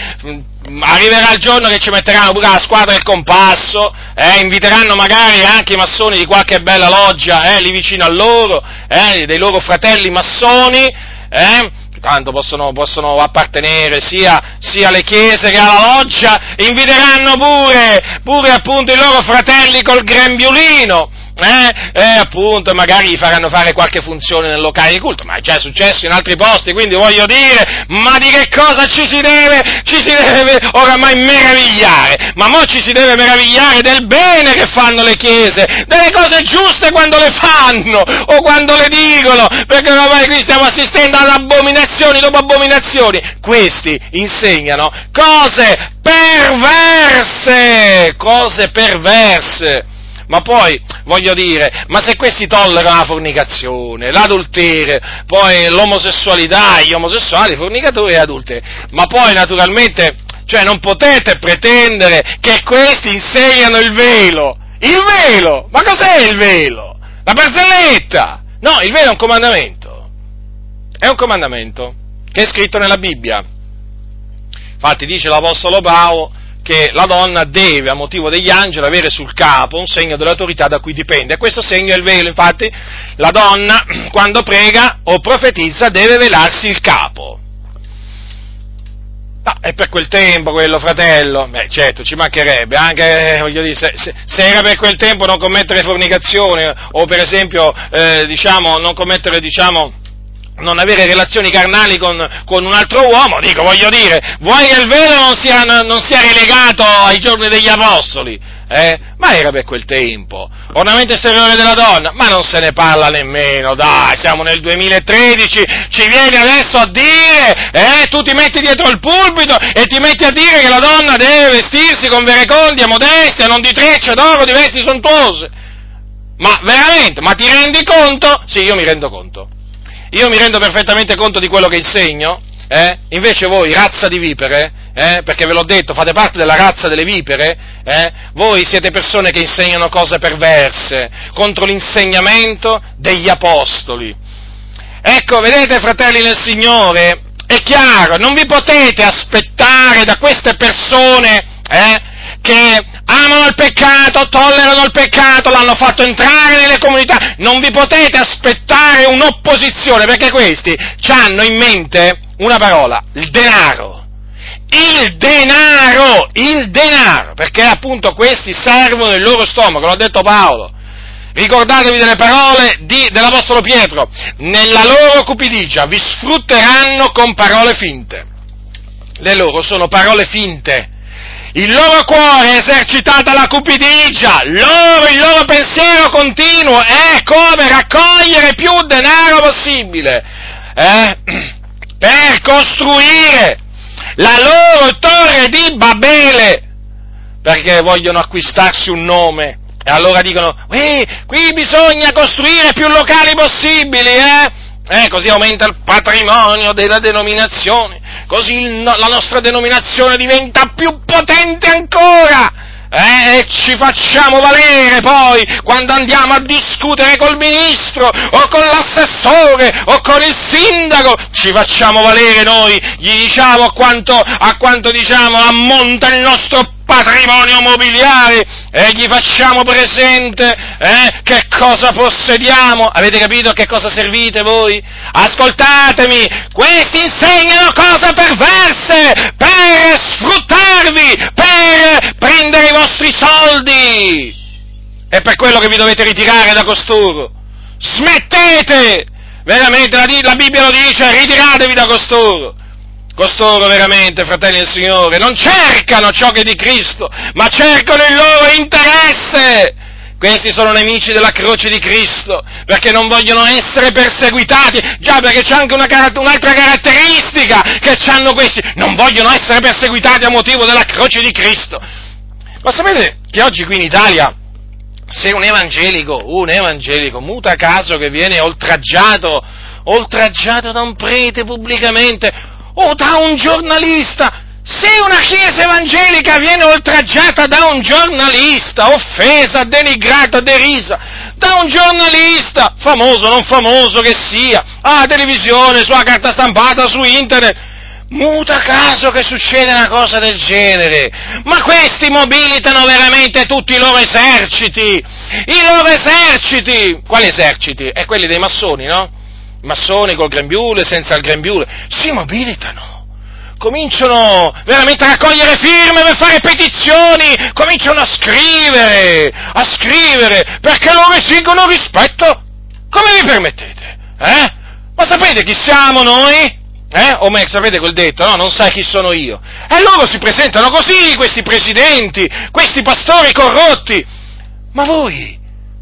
arriverà il giorno che ci metteranno pure la squadra del compasso, eh, inviteranno magari anche i massoni di qualche bella loggia eh, lì vicino a loro, eh, dei loro fratelli massoni, eh, tanto possono, possono appartenere sia, sia, alle chiese che alla loggia, inviteranno pure, pure appunto i loro fratelli col grembiulino, eh, eh, appunto, magari gli faranno fare qualche funzione nel locale di culto, ma è già successo in altri posti, quindi voglio dire, ma di che cosa ci si deve, ci si deve oramai meravigliare, ma mo ci si deve meravigliare del bene che fanno le chiese, delle cose giuste quando le fanno, o quando le dicono, perché oramai qui stiamo assistendo ad abominazioni dopo abominazioni, questi insegnano cose perverse, cose perverse, ma poi, voglio dire, ma se questi tollerano la fornicazione, l'adulterio, poi l'omosessualità, gli omosessuali, fornicatori e adulteri, ma poi naturalmente Cioè non potete pretendere che questi insegnano il velo. Il velo! Ma cos'è il velo? La barzelletta! No, il velo è un comandamento. È un comandamento che è scritto nella Bibbia. Infatti dice l'Apostolo Paolo che la donna deve, a motivo degli angeli, avere sul capo un segno dell'autorità da cui dipende. Questo segno è il velo. Infatti la donna, quando prega o profetizza, deve velarsi il capo. No, è per quel tempo quello, fratello. Beh, certo, ci mancherebbe, anche, eh, voglio dire, se, se, se era per quel tempo non commettere fornicazione, o per esempio, eh, diciamo, non commettere, diciamo, non avere relazioni carnali con, con, un altro uomo, dico, voglio dire, vuoi che il velo non sia, non sia relegato ai giorni degli apostoli? Eh? Ma era per quel tempo. Ornamento esteriore della donna? Ma non se ne parla nemmeno, dai, siamo nel 2013, ci vieni adesso a dire, eh, tu ti metti dietro il pulpito e ti metti a dire che la donna deve vestirsi con verecondia, modestia, non di trecce d'oro, di vesti sontuose. Ma veramente, ma ti rendi conto? Sì, io mi rendo conto. Io mi rendo perfettamente conto di quello che insegno, eh? Invece voi, razza di vipere, eh? perché ve l'ho detto, fate parte della razza delle vipere, eh? voi siete persone che insegnano cose perverse contro l'insegnamento degli apostoli. Ecco, vedete, fratelli nel Signore, è chiaro, non vi potete aspettare da queste persone eh, che amano il peccato, tollerano il peccato, l'hanno fatto entrare nelle comunità, non vi potete aspettare un'opposizione, perché questi hanno in mente una parola, il denaro. Il denaro, il denaro, perché appunto questi servono il loro stomaco, l'ha detto Paolo. Ricordatevi delle parole di, dell'Apostolo Pietro, nella loro cupidigia vi sfrutteranno con parole finte. Le loro sono parole finte. Il loro cuore è esercitata la cupidigia, loro, il loro pensiero continuo è come raccogliere più denaro possibile. Eh? per costruire la loro torre di Babele, perché vogliono acquistarsi un nome. E allora dicono, eh, qui bisogna costruire più locali possibili, eh? Eh così aumenta il patrimonio della denominazione, così il, la nostra denominazione diventa più potente ancora. Eh, e ci facciamo valere poi quando andiamo a discutere col ministro o con l'assessore o con il sindaco, ci facciamo valere noi, gli diciamo a quanto, a quanto diciamo ammonta il nostro patrimonio mobiliare e gli facciamo presente eh, che cosa possediamo. Avete capito a che cosa servite voi? Ascoltatemi, questi insegnano cose perverse per sfruttarvi, per prendere i vostri soldi. È per quello che vi dovete ritirare da costoro. Smettete! Veramente, la, la Bibbia lo dice, ritiratevi da costoro. Costoro veramente, fratelli del Signore, non cercano ciò che è di Cristo, ma cercano il loro interesse. Questi sono nemici della croce di Cristo, perché non vogliono essere perseguitati. Già, perché c'è anche una, un'altra caratteristica che hanno questi. Non vogliono essere perseguitati a motivo della croce di Cristo. Ma sapete che oggi qui in Italia, se un evangelico, un evangelico, muta caso che viene oltraggiato, oltraggiato da un prete pubblicamente, o da un giornalista. Se una chiesa evangelica viene oltraggiata da un giornalista, offesa, denigrata, derisa, da un giornalista, famoso o non famoso che sia, alla televisione, sulla carta stampata, su internet, muta caso che succede una cosa del genere. Ma questi mobilitano veramente tutti i loro eserciti, i loro eserciti. Quali eserciti? E quelli dei massoni, no? Massoni col grembiule, senza il grembiule, si mobilitano. Cominciano veramente a raccogliere firme per fare petizioni, cominciano a scrivere, a scrivere, perché loro esigono rispetto. Come vi permettete? Eh? Ma sapete chi siamo noi? Eh? O meglio, sapete quel detto, no? Non sai chi sono io. E loro si presentano così, questi presidenti, questi pastori corrotti. Ma voi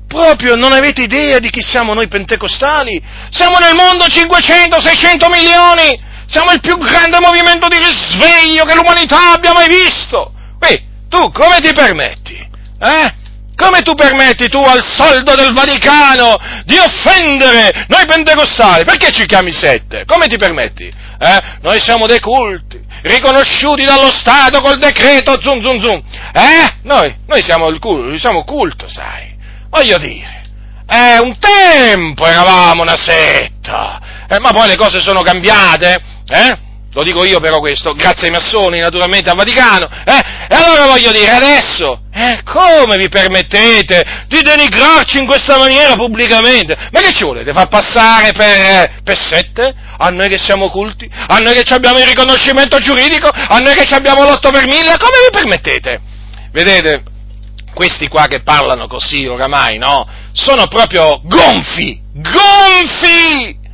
Proprio non avete idea di chi siamo noi pentecostali? Siamo nel mondo 500-600 milioni! Siamo il più grande movimento di risveglio che l'umanità abbia mai visto! Ehi, tu come ti permetti? Eh? Come tu permetti tu al soldo del Vaticano di offendere noi pentecostali? Perché ci chiami sette? Come ti permetti? eh? Noi siamo dei culti, riconosciuti dallo Stato col decreto zum zum zum. Eh? Noi, noi siamo il culto, siamo culto, sai. Voglio dire, eh, un tempo eravamo una setta, eh, ma poi le cose sono cambiate, eh? Lo dico io però questo, grazie ai massoni, naturalmente al Vaticano. Eh? E allora voglio dire, adesso, eh, come vi permettete di denigrarci in questa maniera pubblicamente? Ma che ci volete far passare per, per sette? A noi che siamo culti? A noi che abbiamo il riconoscimento giuridico? A noi che abbiamo l'otto per mille? Come vi permettete? Vedete, questi qua che parlano così oramai, no? Sono proprio gonfi, gonfi!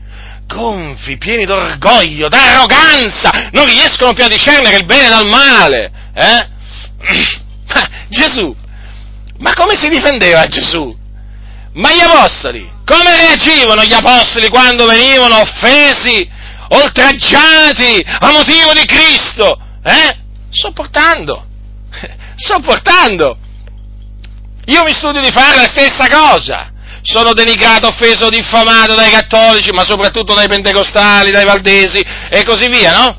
gonfi, pieni d'orgoglio, d'arroganza, non riescono più a discernere il bene dal male. Eh? Ma Gesù, ma come si difendeva Gesù? Ma gli apostoli, come reagivano gli apostoli quando venivano offesi, oltraggiati a motivo di Cristo? Eh? Sopportando, sopportando. Io mi studio di fare la stessa cosa sono denigrato, offeso, diffamato dai cattolici, ma soprattutto dai pentecostali, dai valdesi e così via, no?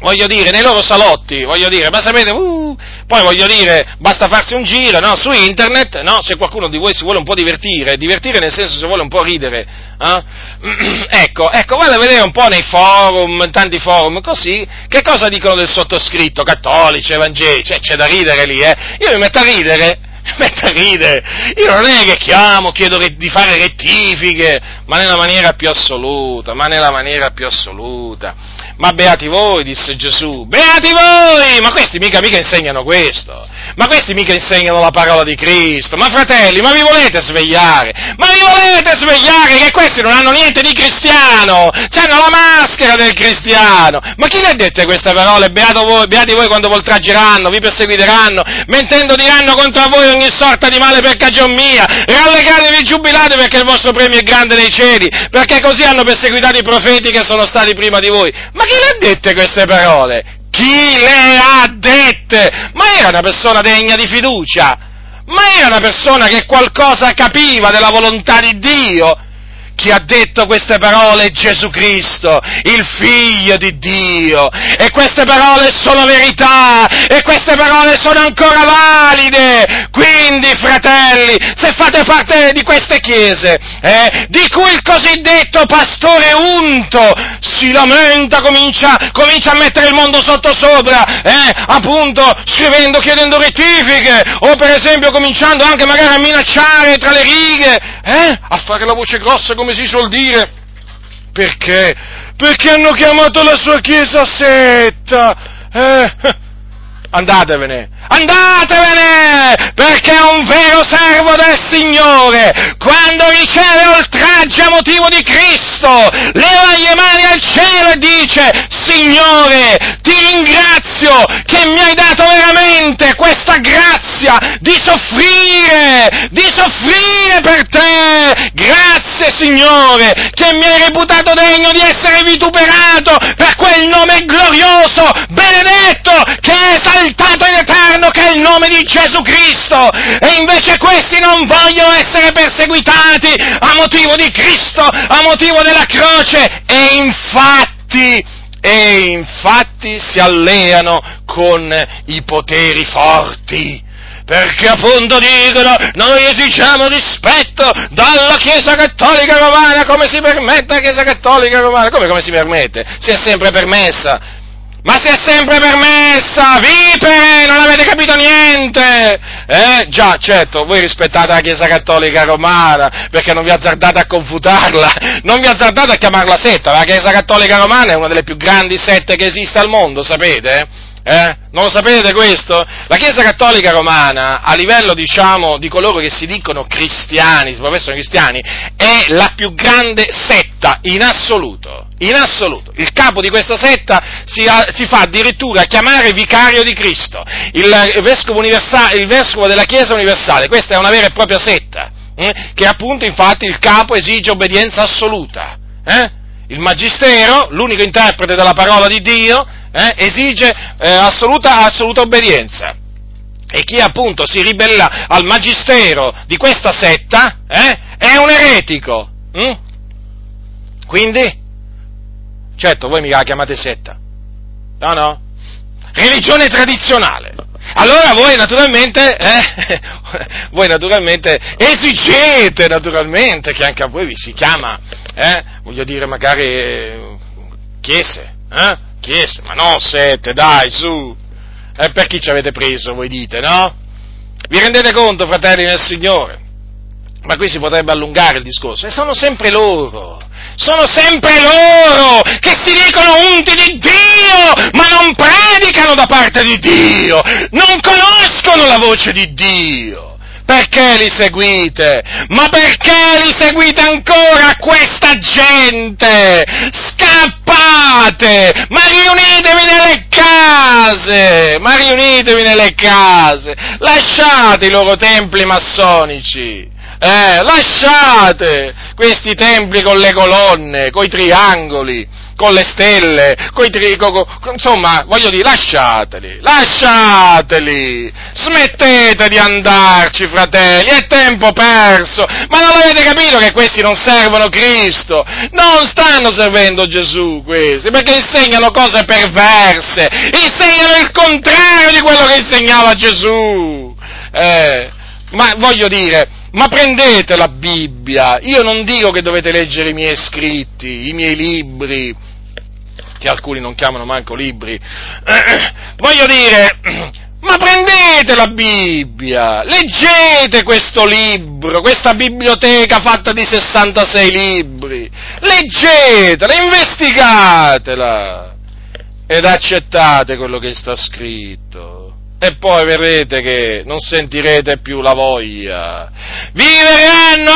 Voglio dire, nei loro salotti, voglio dire, ma sapete, uh, poi voglio dire, basta farsi un giro, no, su internet, no, se qualcuno di voi si vuole un po' divertire, divertire nel senso se vuole un po' ridere, eh? ecco, ecco, vado a vedere un po' nei forum, tanti forum, così, che cosa dicono del sottoscritto, cattolici, evangelici, cioè, c'è da ridere lì, eh? Io mi metto a ridere, mette a ridere. Io non è che chiamo, chiedo di fare rettifiche, ma nella maniera più assoluta, ma nella maniera più assoluta. Ma beati voi, disse Gesù, beati voi! Ma questi mica, mica insegnano questo. Ma questi mica insegnano la parola di Cristo. Ma fratelli, ma vi volete svegliare? Ma vi volete svegliare che questi non hanno niente di cristiano? Hanno la maschera del cristiano. Ma chi le ha dette queste parole? Beato voi, beati voi quando vi oltraggeranno, vi perseguiteranno, mentendo diranno contro voi ogni sorta di male per cagion mia. Rallegratevi, giubilate perché il vostro premio è grande nei cieli, perché così hanno perseguitato i profeti che sono stati prima di voi. Ma chi le ha dette queste parole? Chi le ha dette? Ma era una persona degna di fiducia? Ma era una persona che qualcosa capiva della volontà di Dio? Chi ha detto queste parole è Gesù Cristo, il figlio di Dio. E queste parole sono verità, e queste parole sono ancora valide. Quindi, fratelli, se fate parte di queste chiese, eh, di cui il cosiddetto pastore unto si lamenta, comincia, comincia a mettere il mondo sottosopra, eh, appunto scrivendo, chiedendo rettifiche, o per esempio cominciando anche magari a minacciare tra le righe, eh, a fare la voce grossa come si suol dire. Perché? Perché hanno chiamato la sua chiesa setta. Eh? Andatevene, andatevene, perché un vero servo del Signore, quando riceve oltraggio a motivo di Cristo, leva le mani al cielo e dice, Signore, ti ringrazio che mi hai dato veramente questa grazia di soffrire, di soffrire per te, grazie Signore, che mi hai reputato degno di essere vituperato per quel nome glorioso, benedetto, che è esaltato in eterno sanno che è il nome di Gesù Cristo e invece questi non vogliono essere perseguitati a motivo di Cristo, a motivo della croce e infatti, e infatti si alleano con i poteri forti perché appunto dicono noi esigiamo rispetto dalla Chiesa Cattolica Romana, come si permette la Chiesa Cattolica Romana? Come, come si permette? Si è sempre permessa ma si è sempre permessa, vipere, non avete capito niente! Eh? Già, certo, voi rispettate la Chiesa Cattolica Romana, perché non vi azzardate a confutarla, non vi azzardate a chiamarla setta, la Chiesa Cattolica Romana è una delle più grandi sette che esiste al mondo, sapete? Eh? Non lo sapete questo? La Chiesa Cattolica Romana, a livello diciamo di coloro che si dicono cristiani, si professano cristiani, è la più grande setta in assoluto. In assoluto. Il capo di questa setta si, si fa addirittura chiamare vicario di Cristo, il, vescovo il, vescovo della Chiesa universale. Questa è una vera e propria setta, eh? che appunto infatti il capo esige obbedienza assoluta. Eh? Il magistero, l'unico interprete della parola di Dio, eh, esige eh, assoluta, assoluta obbedienza. E chi appunto si ribella al magistero di questa setta eh, è un eretico. Hm? Quindi Certo, voi mica la chiamate setta. No, no. Religione tradizionale. Allora voi naturalmente, eh, voi naturalmente esigete naturalmente che anche a voi vi si chiama, eh, voglio dire magari chiese, eh? Chiese, ma no sette, dai, su. E per chi ci avete preso, voi dite, no? Vi rendete conto, fratelli nel Signore? Ma qui si potrebbe allungare il discorso. E sono sempre loro, sono sempre loro che si dicono unti di Dio, ma non predicano da parte di Dio, non conoscono la voce di Dio. Perché li seguite? Ma perché li seguite ancora questa gente? Scappate! Ma riunitevi nelle case! Ma riunitevi nelle case! Lasciate i loro templi massonici! Eh, lasciate questi templi con le colonne, con i triangoli, con le stelle, coi tri, co, co, insomma, voglio dire, lasciateli, lasciateli, smettete di andarci, fratelli, è tempo perso, ma non avete capito che questi non servono Cristo, non stanno servendo Gesù questi, perché insegnano cose perverse, insegnano il contrario di quello che insegnava Gesù, eh, ma voglio dire, ma prendete la Bibbia, io non dico che dovete leggere i miei scritti, i miei libri, che alcuni non chiamano manco libri, voglio dire, ma prendete la Bibbia, leggete questo libro, questa biblioteca fatta di 66 libri, leggetela, investigatela ed accettate quello che sta scritto e poi vedrete che non sentirete più la voglia. Vi verranno,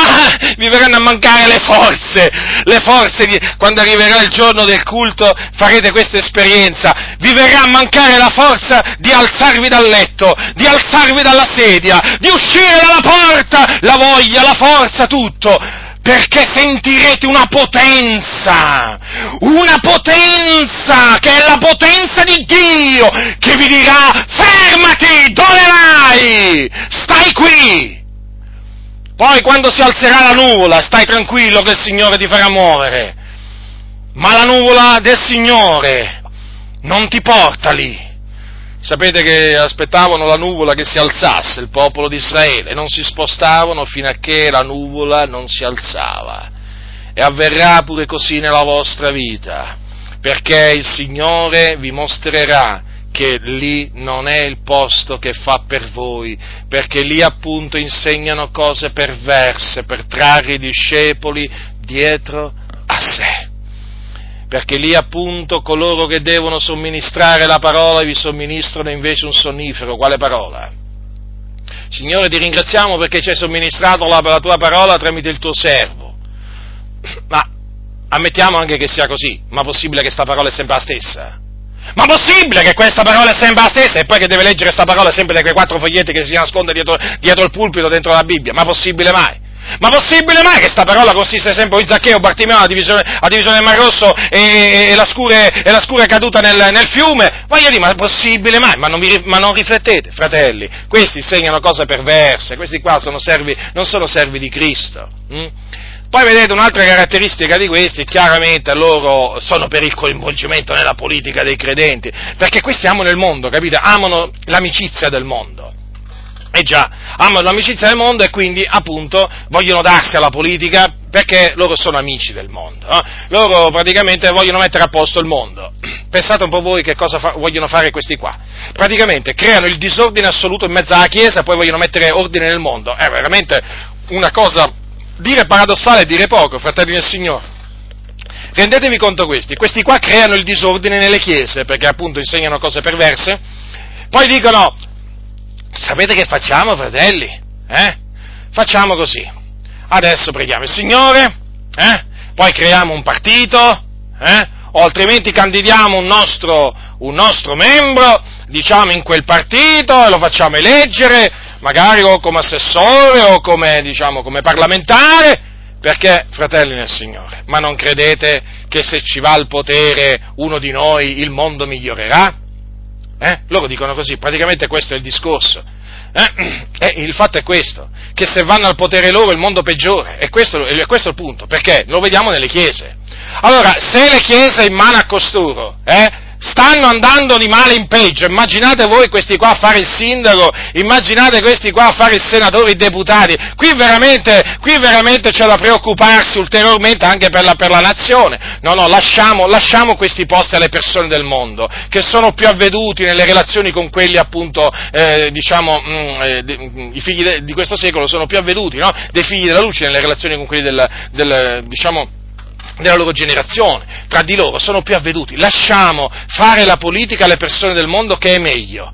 vi verranno a mancare le forze, le forze di, quando arriverà il giorno del culto farete questa esperienza, vi verrà a mancare la forza di alzarvi dal letto, di alzarvi dalla sedia, di uscire dalla porta, la voglia, la forza, tutto perché sentirete una potenza, una potenza che è la potenza di Dio, che vi dirà fermati, dove vai? Stai qui. Poi quando si alzerà la nuvola, stai tranquillo che il Signore ti farà muovere. Ma la nuvola del Signore non ti porta lì Sapete che aspettavano la nuvola che si alzasse il popolo di Israele, non si spostavano fino a che la nuvola non si alzava. E avverrà pure così nella vostra vita, perché il Signore vi mostrerà che lì non è il posto che fa per voi, perché lì appunto insegnano cose perverse per trarre i discepoli dietro a sé perché lì appunto coloro che devono somministrare la parola vi somministrano invece un sonnifero. Quale parola? Signore ti ringraziamo perché ci hai somministrato la, la tua parola tramite il tuo servo. Ma ammettiamo anche che sia così, ma possibile che questa parola è sempre la stessa? Ma possibile che questa parola è sempre la stessa e poi che deve leggere questa parola sempre da quei quattro foglietti che si nasconde dietro, dietro il pulpito dentro la Bibbia? Ma possibile mai? Ma possibile mai che sta parola consiste sempre in Zaccheo, Bartimeo, la divisione, la divisione del Mar Rosso e, e, la scura, e, la scura, caduta nel, nel, fiume? Voglio dire, ma possibile mai? Ma non, vi, ma non, riflettete, fratelli, questi segnano cose perverse, questi qua sono servi, non sono servi di Cristo. Hm? Poi vedete un'altra caratteristica di questi, chiaramente loro sono per il coinvolgimento nella politica dei credenti, perché questi amano il mondo, capite? Amano l'amicizia del mondo. Eh già, amano l'amicizia del mondo e quindi appunto vogliono darsi alla politica perché loro sono amici del mondo. Eh? Loro praticamente vogliono mettere a posto il mondo. Pensate un po' voi che cosa fa- vogliono fare questi qua. Praticamente creano il disordine assoluto in mezzo alla Chiesa e poi vogliono mettere ordine nel mondo. È veramente una cosa, dire paradossale e dire poco, fratelli del Signore. Rendetevi conto questi, questi qua creano il disordine nelle chiese perché appunto insegnano cose perverse, poi dicono Sapete che facciamo, fratelli? Eh? Facciamo così. Adesso preghiamo il Signore, eh? poi creiamo un partito, eh? o altrimenti candidiamo un nostro, un nostro membro, diciamo in quel partito e lo facciamo eleggere, magari o come assessore o come, diciamo, come parlamentare, perché, fratelli nel Signore, ma non credete che se ci va al potere uno di noi il mondo migliorerà? Eh? Loro dicono così, praticamente questo è il discorso. Eh? Eh, il fatto è questo, che se vanno al potere loro il mondo peggiora, e questo, e questo è il punto, perché lo vediamo nelle chiese. Allora, se le chiese in mano a costoro, eh, stanno andando di male in peggio. Immaginate voi questi qua a fare il sindaco, immaginate questi qua a fare il senatore, i deputati. Qui veramente, qui veramente c'è da preoccuparsi ulteriormente anche per la, per la nazione. No, no, lasciamo, lasciamo, questi posti alle persone del mondo, che sono più avveduti nelle relazioni con quelli appunto, eh, diciamo, mh, mm, eh, de, i figli de, di questo secolo sono più avveduti, no? Dei figli della luce nelle relazioni con quelli del, del diciamo, della loro generazione, tra di loro sono più avveduti. Lasciamo fare la politica alle persone del mondo che è meglio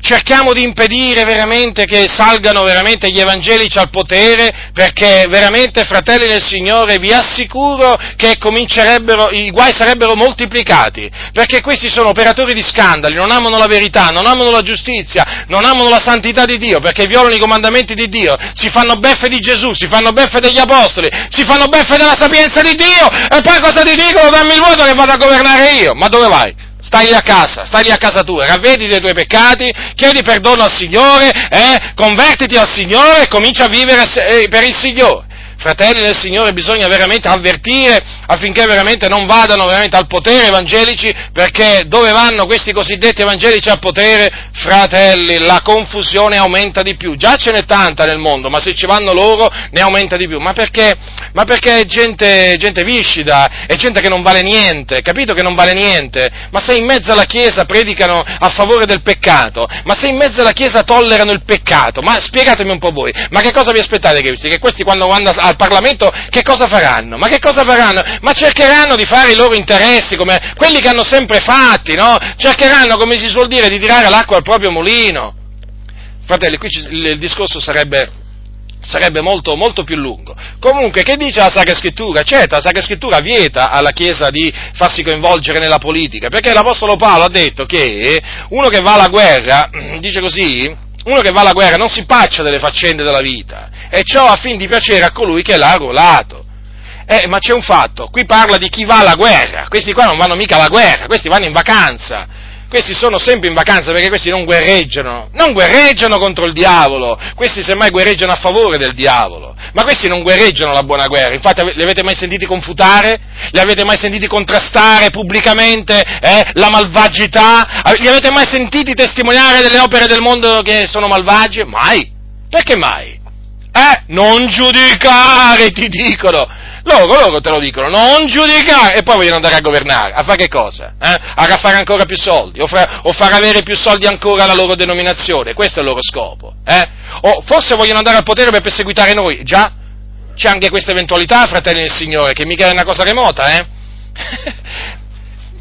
cerchiamo di impedire veramente che salgano veramente gli evangelici al potere, perché veramente, fratelli del Signore, vi assicuro che i guai sarebbero moltiplicati, perché questi sono operatori di scandali, non amano la verità, non amano la giustizia, non amano la santità di Dio, perché violano i comandamenti di Dio, si fanno beffe di Gesù, si fanno beffe degli apostoli, si fanno beffe della sapienza di Dio, e poi cosa ti dicono? Dammi il voto che vado a governare io, ma dove vai? Stai a casa, stai a casa tua, ravvedi dei tuoi peccati, chiedi perdono al Signore, eh, convertiti al Signore e comincia a vivere eh, per il Signore fratelli del Signore, bisogna veramente avvertire affinché veramente non vadano veramente al potere evangelici, perché dove vanno questi cosiddetti evangelici al potere, fratelli, la confusione aumenta di più. Già ce n'è tanta nel mondo, ma se ci vanno loro ne aumenta di più. Ma perché? Ma perché è gente, gente viscida, è gente che non vale niente, capito che non vale niente? Ma se in mezzo alla Chiesa predicano a favore del peccato, ma se in mezzo alla Chiesa tollerano il peccato, ma spiegatemi un po' voi, ma che cosa vi aspettate che questi? Che questi quando vanno a al Parlamento che cosa faranno? Ma che cosa faranno? Ma cercheranno di fare i loro interessi, come quelli che hanno sempre fatti, no? Cercheranno, come si suol dire, di tirare l'acqua al proprio mulino. Fratelli, qui il discorso sarebbe, sarebbe molto, molto, più lungo. Comunque, che dice la Sacra Scrittura? Certo, la Sacra Scrittura vieta alla Chiesa di farsi coinvolgere nella politica, perché l'Apostolo Paolo ha detto che uno che va alla guerra, dice così, uno che va alla guerra non si paccia delle faccende della vita, e ciò a fin di piacere a colui che l'ha arruolato. Eh, ma c'è un fatto, qui parla di chi va alla guerra, questi qua non vanno mica alla guerra, questi vanno in vacanza, questi sono sempre in vacanza perché questi non guerreggiano, non guerreggiano contro il diavolo, questi semmai guerreggiano a favore del diavolo, ma questi non guerreggiano la buona guerra, infatti li avete mai sentiti confutare? Li avete mai sentiti contrastare pubblicamente eh, la malvagità? Li avete mai sentiti testimoniare delle opere del mondo che sono malvagie? Mai? Perché mai? Eh, non giudicare, ti dicono. Loro, loro te lo dicono, non giudicare, e poi vogliono andare a governare. A fare che cosa? Eh? A fare ancora più soldi, o, fra, o, far avere più soldi ancora alla loro denominazione. Questo è il loro scopo. Eh? O forse vogliono andare al potere per perseguitare noi. Già, c'è anche questa eventualità, fratelli del Signore, che mica è una cosa remota, eh?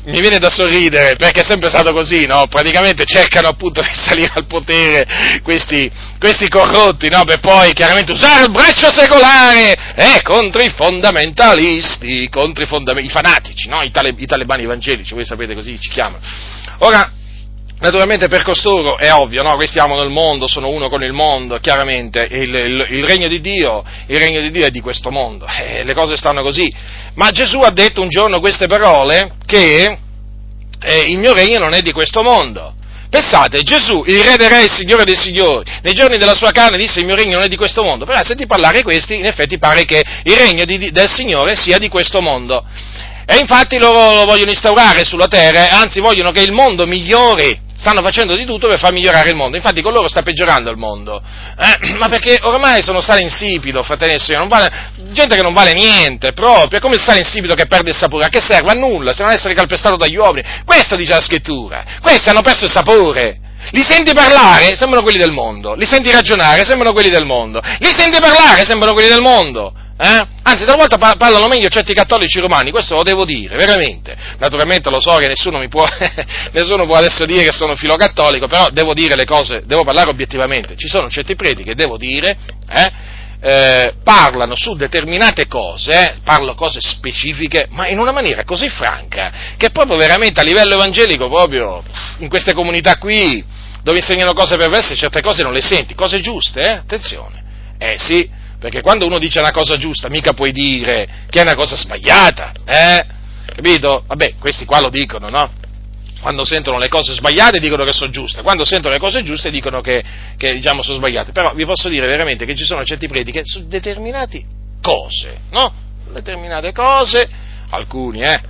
mi viene da sorridere perché è sempre stato così, no? Praticamente cercano appunto di salire al potere questi, questi corrotti, no? Per poi chiaramente usare il braccio secolare eh, contro i fondamentalisti, contro i, fondament- i fanatici, no? I, tale- I talebani evangelici, voi sapete così ci chiamano. Ora, Naturalmente per costoro è ovvio, no? questi amano il mondo, sono uno con il mondo, chiaramente il, il, il, regno, di Dio, il regno di Dio è di questo mondo, eh, le cose stanno così. Ma Gesù ha detto un giorno queste parole che eh, il mio regno non è di questo mondo. Pensate, Gesù, il re dei re, il signore dei signori, nei giorni della sua carne disse il mio regno non è di questo mondo, però senti parlare questi, in effetti pare che il regno di, del Signore sia di questo mondo. E infatti loro lo vogliono instaurare sulla terra, anzi vogliono che il mondo migliori, stanno facendo di tutto per far migliorare il mondo, infatti con loro sta peggiorando il mondo, eh, ma perché ormai sono sale insipido, fratelli e sorelle, vale, gente che non vale niente proprio, è come il sale insipido che perde il sapore, a che serve? A nulla, se non essere calpestato dagli uomini, questo dice la scrittura, questi hanno perso il sapore, li senti parlare, sembrano quelli del mondo, li senti ragionare, sembrano quelli del mondo, li senti parlare, sembrano quelli del mondo, eh? Anzi, talvolta parlano meglio certi cattolici romani, questo lo devo dire, veramente. Naturalmente lo so che nessuno, mi può, nessuno può adesso dire che sono filocattolico, però devo dire le cose, devo parlare obiettivamente. Ci sono certi preti che devo dire, eh, eh, parlano su determinate cose, eh, parlo cose specifiche, ma in una maniera così franca, che proprio veramente a livello evangelico, proprio in queste comunità qui, dove insegnano cose perverse, certe cose non le senti, cose giuste, eh? attenzione. Eh sì, perché quando uno dice una cosa giusta, mica puoi dire che è una cosa sbagliata, eh? Capito? Vabbè, questi qua lo dicono, no? Quando sentono le cose sbagliate dicono che sono giuste, quando sentono le cose giuste dicono che, che diciamo, sono sbagliate. Però vi posso dire veramente che ci sono certi preti che su determinate cose, no? Determinate cose alcuni, eh,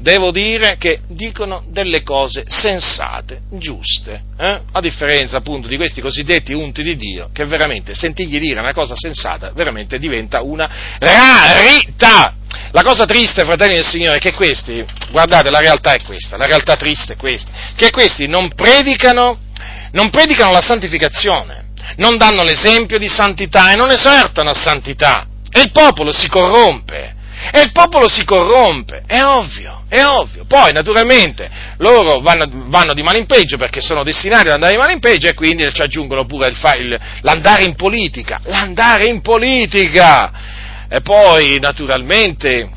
devo dire che dicono delle cose sensate, giuste, eh? a differenza appunto di questi cosiddetti unti di Dio, che veramente sentirgli dire una cosa sensata veramente diventa una rarità. La cosa triste, fratelli del Signore, è che questi, guardate, la realtà è questa, la realtà triste è questa, che questi non predicano, non predicano la santificazione, non danno l'esempio di santità e non esertano a santità. E il popolo si corrompe, e il popolo si corrompe, è ovvio, è ovvio. Poi, naturalmente, loro vanno, vanno, di male in peggio perché sono destinati ad andare di male in peggio e quindi ci aggiungono pure il, il, l'andare in politica, l'andare in politica. E poi, naturalmente,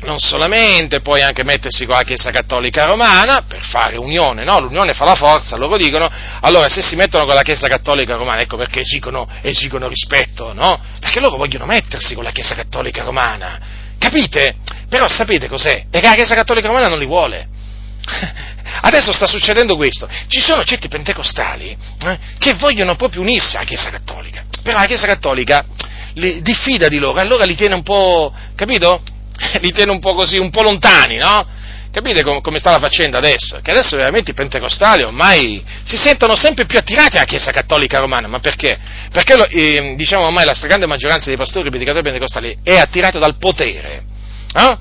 non solamente, poi anche mettersi con la Chiesa Cattolica Romana per fare unione, no? L'unione fa la forza, loro dicono, allora se si mettono con la Chiesa Cattolica Romana, ecco perché esigono, esigono rispetto, no? Perché loro vogliono mettersi con la Chiesa Cattolica Romana, capite? Però sapete cos'è? È che la Chiesa Cattolica Romana non li vuole. Adesso sta succedendo questo, ci sono certi pentecostali eh, che vogliono proprio unirsi alla Chiesa Cattolica, però la Chiesa Cattolica li diffida di loro, allora li tiene un po', capito? li tiene un po' così, un po' lontani, no? Capite com- come sta la faccenda adesso? Che adesso veramente i pentecostali ormai si sentono sempre più attirati alla Chiesa Cattolica Romana, ma perché? Perché eh, diciamo ormai la stragrande maggioranza dei pastori predicatori pentecostali è attirato dal potere, eh?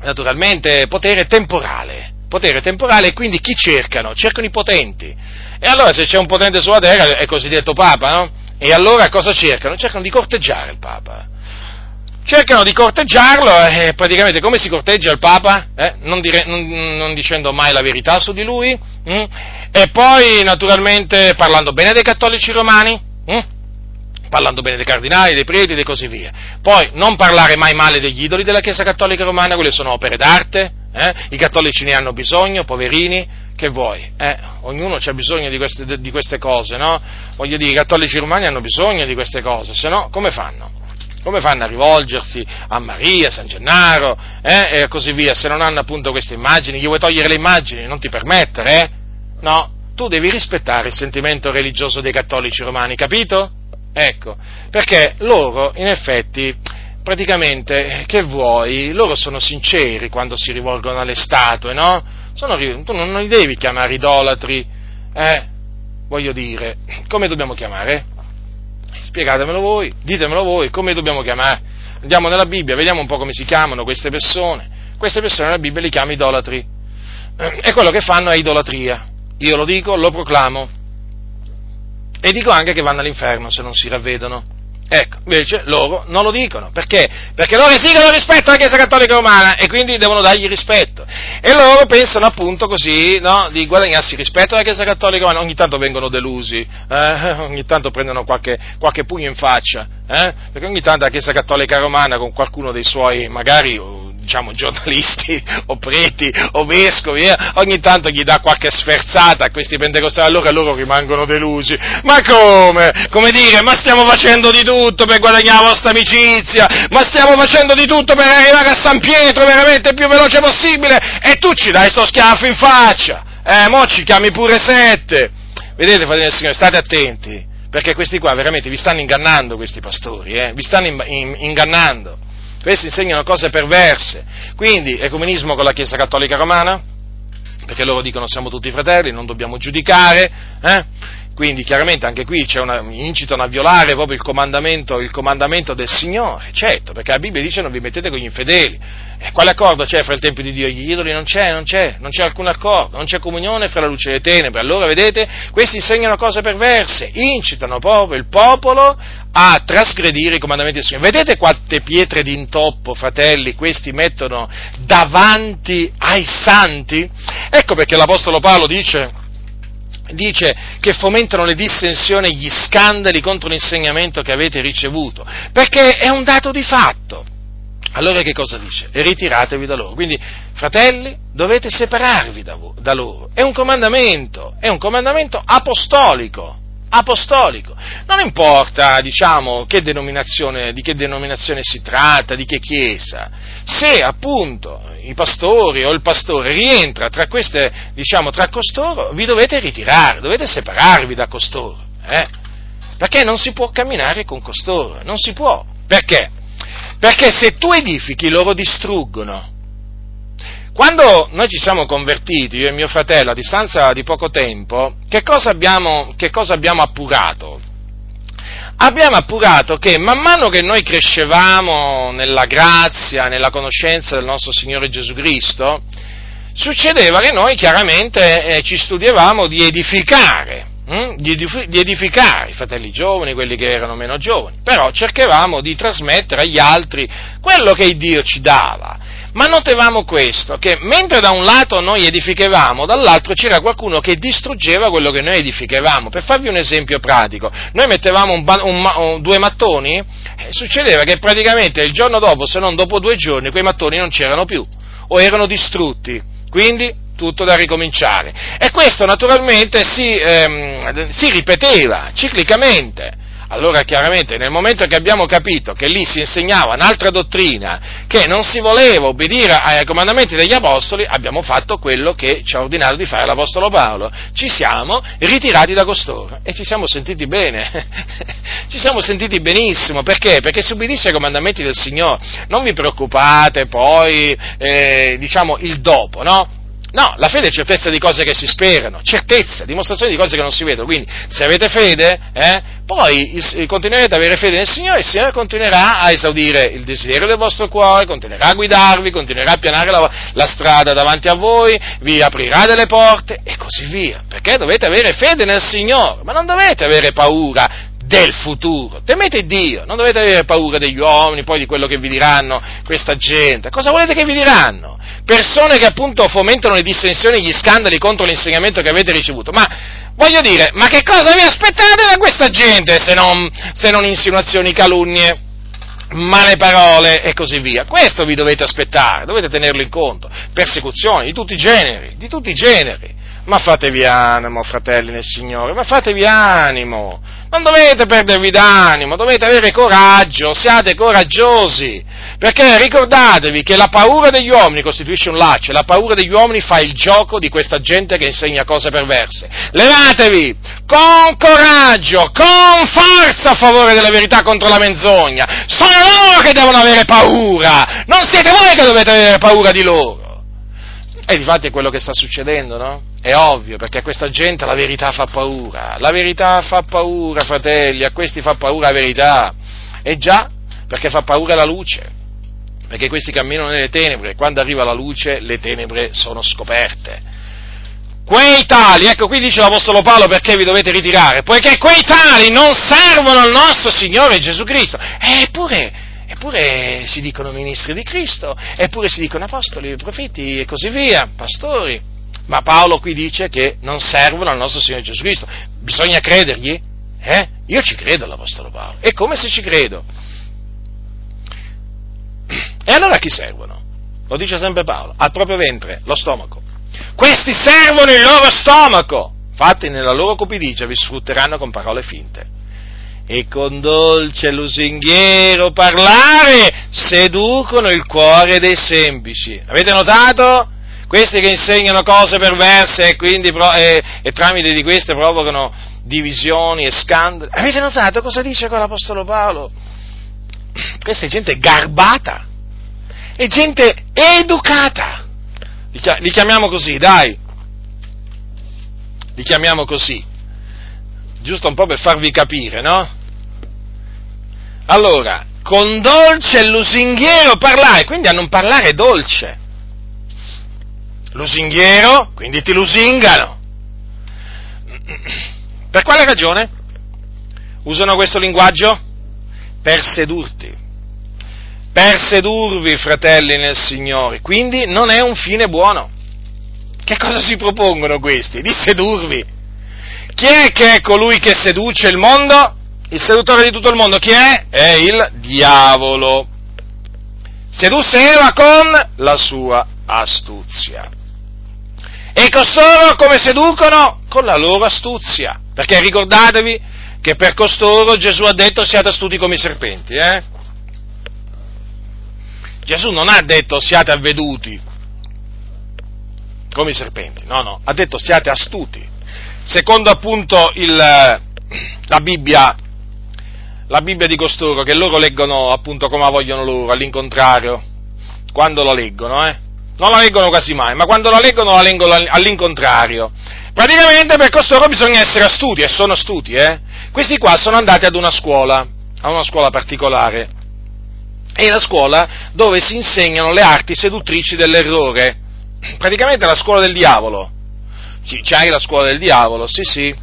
naturalmente potere temporale, potere temporale e quindi chi cercano? Cercano i potenti. E allora se c'è un potente sulla terra è cosiddetto Papa, no? E allora cosa cercano? Cercano di corteggiare il Papa cercano di corteggiarlo e praticamente come si corteggia il Papa? Eh? Non, dire, non, non, dicendo mai la verità su di lui hm? e poi naturalmente parlando bene dei cattolici romani, hm? parlando bene dei cardinali, dei preti e così via. Poi non parlare mai male degli idoli della Chiesa Cattolica Romana, quelle sono opere d'arte, eh? i cattolici ne hanno bisogno, poverini, che vuoi? Eh? Ognuno ha bisogno di queste, di queste cose, no? Voglio dire, i cattolici romani hanno bisogno di queste cose, se no come fanno? Come fanno a rivolgersi a Maria, San Gennaro eh, e così via, se non hanno appunto queste immagini? Gli vuoi togliere le immagini? Non ti permettere, eh? No, tu devi rispettare il sentimento religioso dei cattolici romani, capito? Ecco, perché loro, in effetti, praticamente, che vuoi? Loro sono sinceri quando si rivolgono alle statue, no? Sono, tu non li devi chiamare idolatri, eh? Voglio dire, come dobbiamo chiamare? Spiegatemelo voi, ditemelo voi, come dobbiamo chiamare? Andiamo nella Bibbia, vediamo un po' come si chiamano queste persone. Queste persone nella Bibbia li chiama idolatri. E quello che fanno è idolatria. Io lo dico, lo proclamo. E dico anche che vanno all'inferno se non si ravvedono. Ecco, invece loro non lo dicono, perché? Perché loro esigono rispetto alla Chiesa Cattolica Romana e quindi devono dargli rispetto. E loro pensano appunto così, no, di guadagnarsi rispetto alla Chiesa Cattolica Romana, ogni tanto vengono delusi, eh, ogni tanto prendono qualche, qualche pugno in faccia, eh, perché ogni tanto la Chiesa Cattolica Romana con qualcuno dei suoi, magari diciamo, giornalisti o preti o vescovi, eh, ogni tanto gli dà qualche sferzata a questi pentecostali, allora loro rimangono delusi. Ma come? Come dire, ma stiamo facendo di tutto per guadagnare la vostra amicizia, ma stiamo facendo di tutto per arrivare a San Pietro veramente il più veloce possibile e tu ci dai sto schiaffo in faccia. Eh, mo ci chiami pure sette. Vedete, fratelli del Signore, state attenti, perché questi qua veramente vi stanno ingannando, questi pastori, eh? vi stanno in, in, ingannando. Questi insegnano cose perverse. Quindi, ecumenismo con la Chiesa Cattolica Romana, perché loro dicono siamo tutti fratelli, non dobbiamo giudicare, eh? Quindi chiaramente anche qui una, incitano a violare proprio il comandamento, il comandamento, del Signore, certo, perché la Bibbia dice non vi mettete con gli infedeli. E quale accordo c'è fra il Tempio di Dio e gli idoli? Non c'è, non c'è, non c'è alcun accordo, non c'è comunione fra la luce e le tenebre. Allora, vedete, questi insegnano cose perverse, incitano proprio il popolo a trasgredire i comandamenti del Signore. Vedete quante pietre d'intoppo, fratelli, questi mettono davanti ai santi? Ecco perché l'Apostolo Paolo dice dice che fomentano le dissensioni e gli scandali contro l'insegnamento che avete ricevuto, perché è un dato di fatto. Allora che cosa dice? Ritiratevi da loro. Quindi, fratelli, dovete separarvi da, da loro. È un comandamento, è un comandamento apostolico apostolico. Non importa, diciamo, che di che denominazione si tratta, di che chiesa, se appunto i pastori o il pastore rientra tra queste, diciamo, tra costoro, vi dovete ritirare, dovete separarvi da costoro, eh? perché non si può camminare con costoro, non si può. Perché? Perché se tu edifichi, loro distruggono. Quando noi ci siamo convertiti, io e mio fratello, a distanza di poco tempo, che cosa abbiamo, che cosa abbiamo appurato? Abbiamo appurato che man mano che noi crescevamo nella grazia, nella conoscenza del nostro Signore Gesù Cristo, succedeva che noi chiaramente eh, ci studiavamo di edificare, hm? di, di edificare i fratelli giovani, quelli che erano meno giovani, però cercavamo di trasmettere agli altri quello che Dio ci dava. Ma notevamo questo, che mentre da un lato noi edificavamo, dall'altro c'era qualcuno che distruggeva quello che noi edificavamo. Per farvi un esempio pratico, noi mettevamo un, un, due mattoni, eh, succedeva che praticamente il giorno dopo, se non dopo due giorni, quei mattoni non c'erano più, o erano distrutti. Quindi tutto da ricominciare. E questo naturalmente si, ehm, si ripeteva ciclicamente. Allora chiaramente nel momento che abbiamo capito che lì si insegnava un'altra dottrina, che non si voleva obbedire ai comandamenti degli apostoli, abbiamo fatto quello che ci ha ordinato di fare l'apostolo Paolo. Ci siamo ritirati da costoro e ci siamo sentiti bene. ci siamo sentiti benissimo. Perché? Perché si ubbidisce ai comandamenti del Signore. Non vi preoccupate poi, eh, diciamo, il dopo, no? No, la fede è certezza di cose che si sperano, certezza, dimostrazione di cose che non si vedono. Quindi, se avete fede, eh, poi continuerete ad avere fede nel Signore e il Signore continuerà a esaudire il desiderio del vostro cuore, continuerà a guidarvi, continuerà a pianare la, la strada davanti a voi, vi aprirà delle porte e così via. Perché dovete avere fede nel Signore, ma non dovete avere paura del futuro. Temete Dio, non dovete avere paura degli uomini, poi di quello che vi diranno questa gente. Cosa volete che vi diranno? Persone che appunto fomentano le dissensioni e gli scandali contro l'insegnamento che avete ricevuto. Ma voglio dire, ma che cosa vi aspettate da questa gente se non, se non insinuazioni, calunnie? male parole e così via. Questo vi dovete aspettare, dovete tenerlo in conto. Persecuzioni di tutti i generi, di tutti i generi. Ma fatevi animo, fratelli nel Signore, ma fatevi animo. Non dovete perdervi d'animo, dovete avere coraggio, siate coraggiosi, perché ricordatevi che la paura degli uomini costituisce un laccio e la paura degli uomini fa il gioco di questa gente che insegna cose perverse. Levatevi con coraggio, con forza a favore della verità contro la menzogna. Sono loro che devono avere paura, non siete voi che dovete avere paura di loro. E difatti è quello che sta succedendo, no? È ovvio, perché a questa gente la verità fa paura. La verità fa paura, fratelli, a questi fa paura la verità. E già, perché fa paura la luce. Perché questi camminano nelle tenebre quando arriva la luce le tenebre sono scoperte. Quei tali, ecco qui dice l'Apostolo Paolo perché vi dovete ritirare, poiché quei tali non servono al nostro Signore Gesù Cristo. Eppure, eppure si dicono ministri di Cristo, eppure si dicono apostoli, profeti e così via, pastori. Ma Paolo qui dice che non servono al nostro Signore Gesù Cristo. Bisogna credergli? Eh? Io ci credo all'Apostolo Paolo. E come se ci credo? E allora a chi servono? Lo dice sempre Paolo, al proprio ventre, lo stomaco. Questi servono il loro stomaco. Infatti nella loro cupidigia vi sfrutteranno con parole finte. E con dolce lusinghiero parlare seducono il cuore dei semplici. Avete notato? questi che insegnano cose perverse e, quindi, e, e tramite di queste provocano divisioni e scandali. Avete notato cosa dice qua l'Apostolo Paolo? Questa è gente garbata, è gente educata. Li chiamiamo così, dai. Li chiamiamo così. Giusto un po' per farvi capire, no? Allora, con dolce e lusinghiero parlare, quindi a non parlare dolce lusinghiero, quindi ti lusingano. Per quale ragione? Usano questo linguaggio? Per sedurti. Per sedurvi, fratelli nel Signore. Quindi non è un fine buono. Che cosa si propongono questi? Di sedurvi. Chi è che è colui che seduce il mondo? Il seduttore di tutto il mondo chi è? È il diavolo. Sedusse Eva con la sua astuzia. E costoro come seducono? Con la loro astuzia. Perché ricordatevi che per costoro Gesù ha detto siate astuti come i serpenti, eh? Gesù non ha detto siate avveduti come i serpenti, no, no, ha detto siate astuti. Secondo appunto il, la Bibbia la Bibbia di costoro, che loro leggono appunto come vogliono loro, all'incontrario, quando la leggono, eh? Non la leggono quasi mai, ma quando la leggono la leggono all'incontrario. Praticamente per costoro bisogna essere astuti, e sono astuti, eh? Questi qua sono andati ad una scuola, a una scuola particolare, è la scuola dove si insegnano le arti seduttrici dell'errore, praticamente la scuola del diavolo. Anche la scuola del diavolo, sì sì.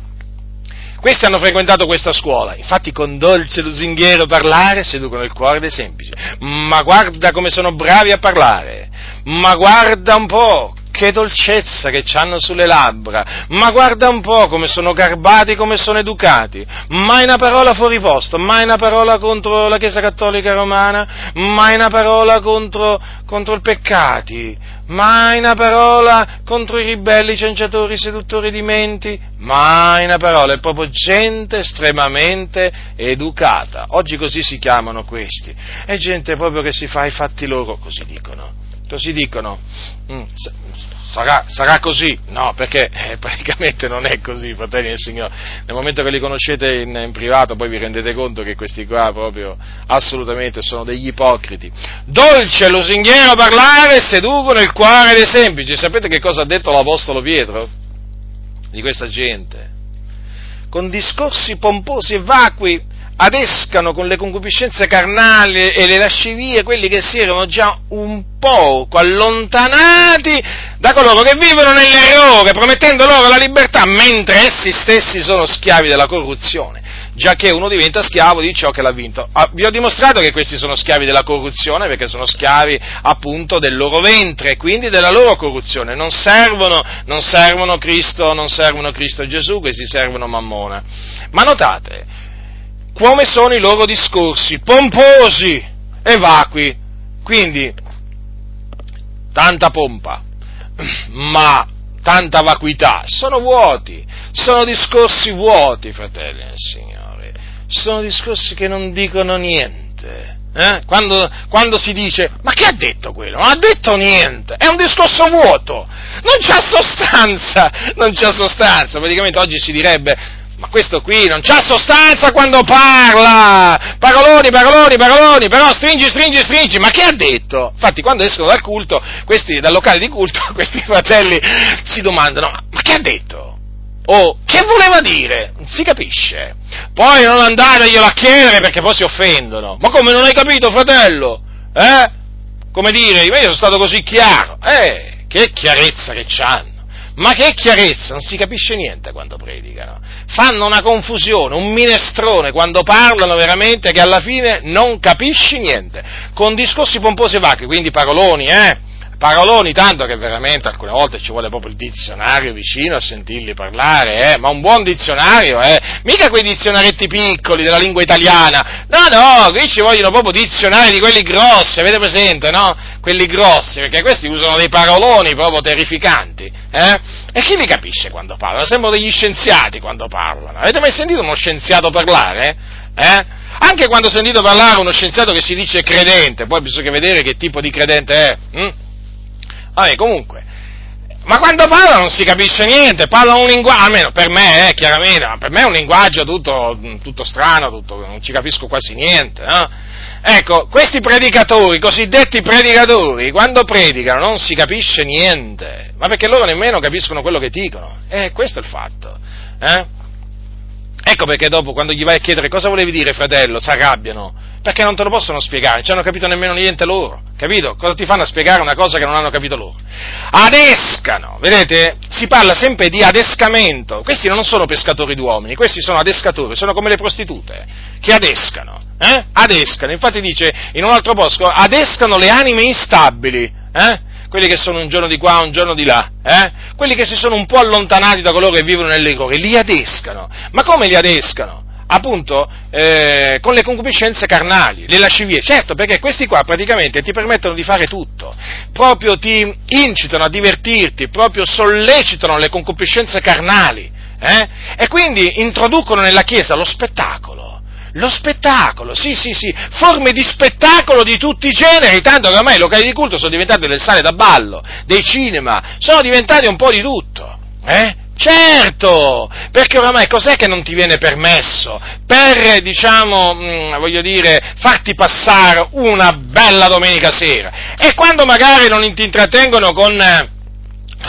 Questi hanno frequentato questa scuola, infatti con dolce lusinghiero parlare seducono il cuore dei semplici. Ma guarda come sono bravi a parlare, ma guarda un po' che dolcezza che hanno sulle labbra, ma guarda un po' come sono garbati, come sono educati, mai una parola fuori posto, mai una parola contro la Chiesa Cattolica Romana, mai una parola contro, contro i peccati, mai una parola contro i ribelli, i cianciatori, seduttori di menti, mai una parola, è proprio gente estremamente educata. Oggi così si chiamano questi, è gente proprio che si fa i fatti loro, così dicono Così dicono, mm, sarà, sarà, così? No, perché eh, praticamente non è così, fratelli del Signore. Nel momento che li conoscete in, in, privato poi vi rendete conto che questi qua proprio assolutamente sono degli ipocriti. Dolce lusinghiero parlare seducono il cuore dei semplici. Sapete che cosa ha detto l'Apostolo Pietro di questa gente? Con discorsi pomposi e vacui adescano con le concupiscenze carnali e le lascivie quelli che si erano già un poco allontanati da coloro che vivono nell'errore, promettendo loro la libertà, mentre essi stessi sono schiavi della corruzione, già che uno diventa schiavo di ciò che l'ha vinto. Ah, vi ho dimostrato che questi sono schiavi della corruzione, perché sono schiavi appunto del loro ventre, quindi della loro corruzione, non servono, non servono Cristo, non servono Cristo Gesù, questi servono Mammona. Ma notate, come sono i loro discorsi, pomposi e vacui. Quindi, tanta pompa, ma tanta vacuità, sono vuoti, sono discorsi vuoti, fratelli del Signore, sono discorsi che non dicono niente. Eh? Quando, quando, si dice, ma che ha detto quello? Non ha detto niente, è un discorso vuoto, non c'ha sostanza, non c'ha sostanza, praticamente oggi si direbbe, ma questo qui non c'ha sostanza quando parla! Paroloni, paroloni, paroloni, però stringi, stringi, stringi, ma che ha detto? Infatti quando escono dal culto, questi, dal locale di culto, questi fratelli si domandano, ma che ha detto? O che voleva dire? Non si capisce. Poi non andateglielo a chiedere perché poi si offendono. Ma come non hai capito, fratello? Eh? Come dire, io sono stato così chiaro. Eh, che chiarezza che c'hanno. Ma che chiarezza, non si capisce niente quando predicano. Fanno una confusione, un minestrone quando parlano veramente che alla fine non capisci niente. Con discorsi pomposi e vacui, quindi paroloni, eh? Paroloni, tanto che veramente alcune volte ci vuole proprio il dizionario vicino a sentirli parlare, eh? ma un buon dizionario, eh? mica quei dizionaretti piccoli della lingua italiana, no, no, qui ci vogliono proprio dizionari di quelli grossi, avete presente, no? Quelli grossi, perché questi usano dei paroloni proprio terrificanti, eh? E chi li capisce quando parlano? Sembrano degli scienziati quando parlano. Avete mai sentito uno scienziato parlare? Eh? Anche quando ho sentito parlare uno scienziato che si dice credente, poi bisogna vedere che tipo di credente è. Hm? Vabbè, comunque, ma quando parla non si capisce niente, parla un linguaggio, almeno per me, eh, chiaramente, per me è un linguaggio tutto, tutto strano, tutto, non ci capisco quasi niente. Eh? Ecco, questi predicatori, cosiddetti predicatori, quando predicano non si capisce niente, ma perché loro nemmeno capiscono quello che dicono. Eh, questo è il fatto. Eh? Ecco perché dopo, quando gli vai a chiedere cosa volevi dire, fratello, si arrabbiano, perché non te lo possono spiegare, non ci hanno capito nemmeno niente loro, capito? Cosa ti fanno a spiegare una cosa che non hanno capito loro? Adescano, vedete? Si parla sempre di adescamento, questi non sono pescatori d'uomini, questi sono adescatori, sono come le prostitute, che adescano, eh? Adescano, infatti dice in un altro posto, adescano le anime instabili, eh? quelli che sono un giorno di qua, un giorno di là, eh? quelli che si sono un po' allontanati da coloro che vivono nell'errore, li adescano. Ma come li adescano? Appunto eh, con le concupiscenze carnali, le lascivie, certo perché questi qua praticamente ti permettono di fare tutto, proprio ti incitano a divertirti, proprio sollecitano le concupiscenze carnali eh? e quindi introducono nella Chiesa lo spettacolo. Lo spettacolo, sì, sì, sì, forme di spettacolo di tutti i generi, tanto che ormai i locali di culto sono diventati del sale da ballo, dei cinema, sono diventati un po' di tutto, eh? Certo, perché oramai cos'è che non ti viene permesso? Per, diciamo, mh, voglio dire, farti passare una bella domenica sera. E quando magari non ti intrattengono con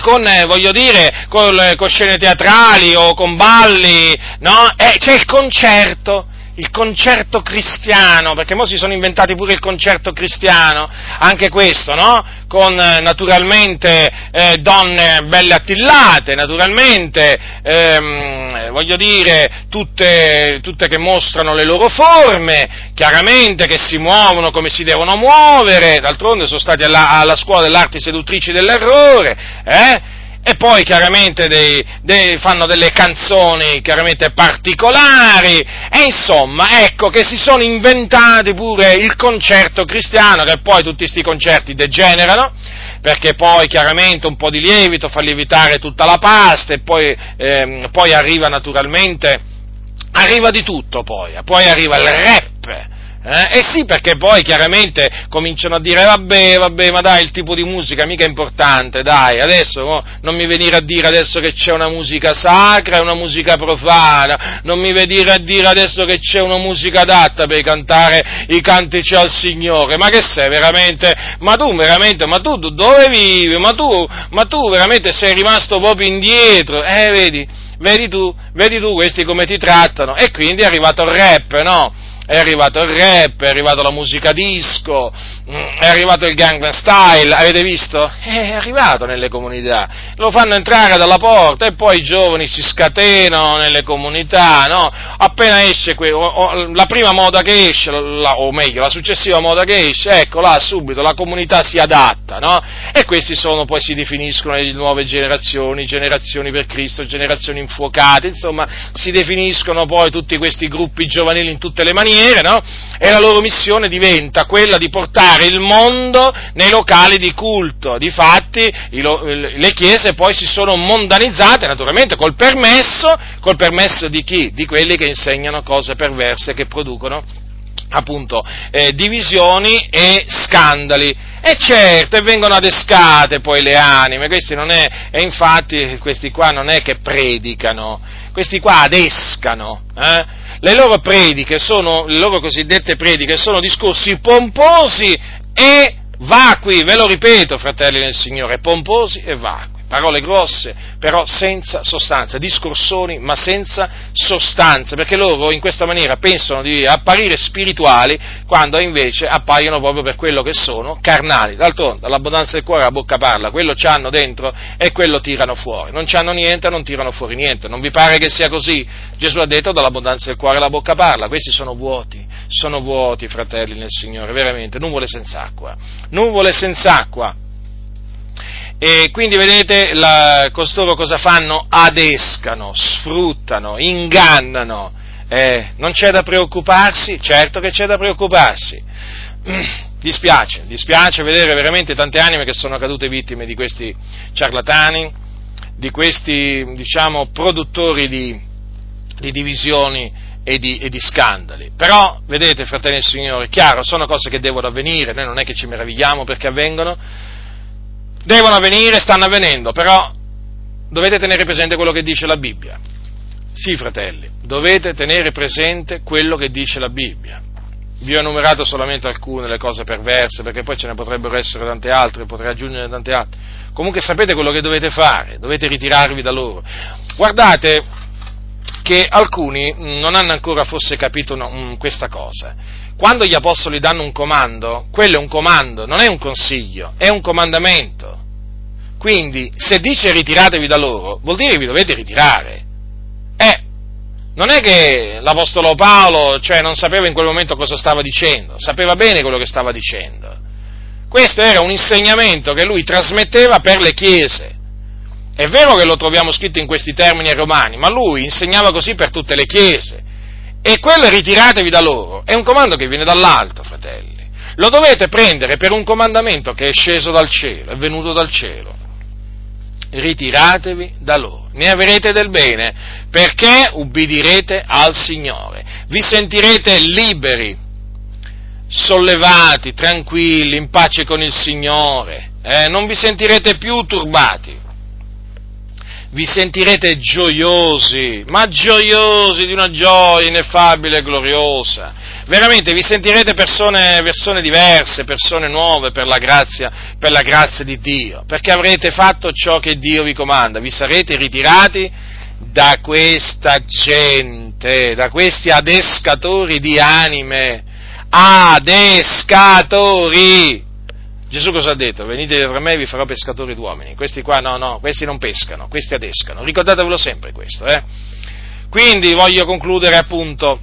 con, voglio dire, con, con, scene teatrali o con balli, no? Eh, c'è il concerto, il concerto cristiano, perché ora si sono inventati pure il concerto cristiano, anche questo, no? Con eh, naturalmente eh, donne belle attillate, naturalmente, ehm, voglio dire, tutte, tutte, che mostrano le loro forme, chiaramente che si muovono come si devono muovere, d'altronde sono stati alla, alla scuola delle arti seduttrici dell'errore, eh? E poi chiaramente dei, dei, fanno delle canzoni chiaramente particolari. E insomma ecco che si sono inventati pure il concerto cristiano che poi tutti questi concerti degenerano perché poi chiaramente un po' di lievito fa lievitare tutta la pasta e poi, ehm, poi arriva naturalmente arriva di tutto poi, poi arriva il rap eh? eh sì, perché poi chiaramente cominciano a dire vabbè, vabbè, ma dai, il tipo di musica mica è importante, dai, adesso oh, non mi venire a dire adesso che c'è una musica sacra e una musica profana, non mi venire a dire adesso che c'è una musica adatta per cantare i cantici al Signore, ma che sei veramente, ma tu veramente, ma tu dove vivi, ma tu, ma tu veramente sei rimasto proprio indietro, eh vedi, vedi tu, vedi tu questi come ti trattano, e quindi è arrivato il rap, no? È arrivato il rap, è arrivato la musica disco, mm, è arrivato il Gangnam Style, avete visto? È arrivato nelle comunità, lo fanno entrare dalla porta e poi i giovani si scatenano nelle comunità, no? Appena esce que- o, o, la prima moda che esce, la, o meglio, la successiva moda che esce, ecco là subito la comunità si adatta, no? E questi sono, poi si definiscono le nuove generazioni, generazioni per Cristo, generazioni infuocate, insomma, si definiscono poi tutti questi gruppi giovanili in tutte le maniere, maniere, no? E la loro missione diventa quella di portare il mondo nei locali di culto. Difatti, le chiese poi si sono mondanizzate, naturalmente, col permesso, col permesso di chi? Di quelli che insegnano cose perverse che producono appunto eh, divisioni e scandali. E certo, e vengono adescate poi le anime, questi non è, e infatti questi qua non è che predicano, questi qua adescano, eh? Le loro prediche sono, le loro cosiddette prediche sono discorsi pomposi e vacui, ve lo ripeto, fratelli del Signore, pomposi e vacui parole grosse, però senza sostanza, discorsoni ma senza sostanza, perché loro in questa maniera pensano di apparire spirituali quando invece appaiono proprio per quello che sono, carnali. D'altronde, l'abbondanza del cuore la bocca parla, quello ci hanno dentro e quello tirano fuori. Non ci hanno niente, non tirano fuori niente. Non vi pare che sia così? Gesù ha detto dall'abbondanza del cuore la bocca parla, questi sono vuoti, sono vuoti, fratelli nel Signore, veramente, nuvole senza acqua, nuvole senza acqua. E quindi vedete la, costoro cosa fanno? Adescano, sfruttano, ingannano. Eh, non c'è da preoccuparsi? Certo che c'è da preoccuparsi. Dispiace, dispiace vedere veramente tante anime che sono cadute vittime di questi ciarlatani, di questi, diciamo, produttori di, di divisioni e di, e di, scandali. Però, vedete, fratelli e signori, chiaro, sono cose che devono avvenire, noi non è che ci meravigliamo perché avvengono, devono avvenire, stanno avvenendo, però dovete tenere presente quello che dice la Bibbia. Sì, fratelli, dovete tenere presente quello che dice la Bibbia. Vi ho enumerato solamente alcune delle cose perverse, perché poi ce ne potrebbero essere tante altre, potrei aggiungere tante altre. Comunque sapete quello che dovete fare, dovete ritirarvi da loro. Guardate che alcuni non hanno ancora forse capito questa cosa quando gli apostoli danno un comando, quello è un comando, non è un consiglio, è un comandamento. Quindi, se dice ritiratevi da loro, vuol dire che vi dovete ritirare. Eh, non è che l'Apostolo Paolo, cioè, non sapeva in quel momento cosa stava dicendo, sapeva bene quello che stava dicendo. Questo era un insegnamento che lui trasmetteva per le chiese. È vero che lo troviamo scritto in questi termini ai Romani, ma lui insegnava così per tutte le chiese. E quello ritiratevi da loro è un comando che viene dall'alto, fratelli. Lo dovete prendere per un comandamento che è sceso dal cielo, è venuto dal cielo. Ritiratevi da loro, ne avrete del bene, perché ubbidirete al Signore. Vi sentirete liberi, sollevati, tranquilli, in pace con il Signore, eh? non vi sentirete più turbati vi sentirete gioiosi, ma gioiosi di una gioia ineffabile e gloriosa. Veramente vi sentirete persone, persone diverse, persone nuove per la, grazia, per la grazia di Dio, perché avrete fatto ciò che Dio vi comanda, vi sarete ritirati da questa gente, da questi adescatori di anime, adescatori. Gesù cosa ha detto? Venite dietro a me e vi farò pescatori d'uomini. Questi qua no, no, questi non pescano, questi adescano. Ricordatevelo sempre questo, eh? Quindi voglio concludere appunto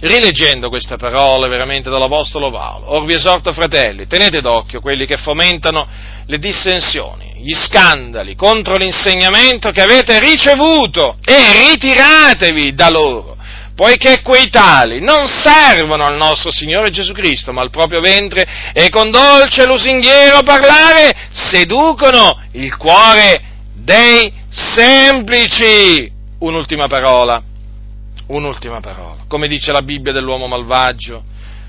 rileggendo queste parole veramente dall'Apostolo Paolo. Or vi esorto, fratelli, tenete d'occhio quelli che fomentano le dissensioni, gli scandali contro l'insegnamento che avete ricevuto e ritiratevi da loro poiché quei tali non servono al nostro Signore Gesù Cristo, ma al proprio ventre e con dolce lusinghiero parlare seducono il cuore dei semplici. Un'ultima parola, un'ultima parola. Come dice la Bibbia dell'uomo malvagio,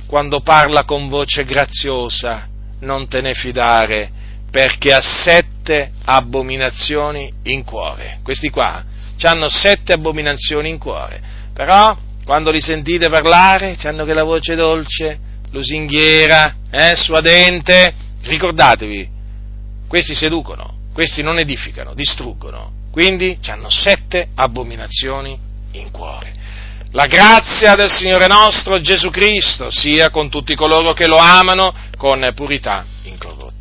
quando parla con voce graziosa, non te ne fidare, perché ha sette abominazioni in cuore. Questi qua hanno sette abominazioni in cuore però quando li sentite parlare, hanno che la voce dolce, lusinghiera, eh, suadente, ricordatevi, questi seducono, questi non edificano, distruggono, quindi hanno sette abominazioni in cuore. La grazia del Signore nostro Gesù Cristo sia con tutti coloro che lo amano con purità in cuore.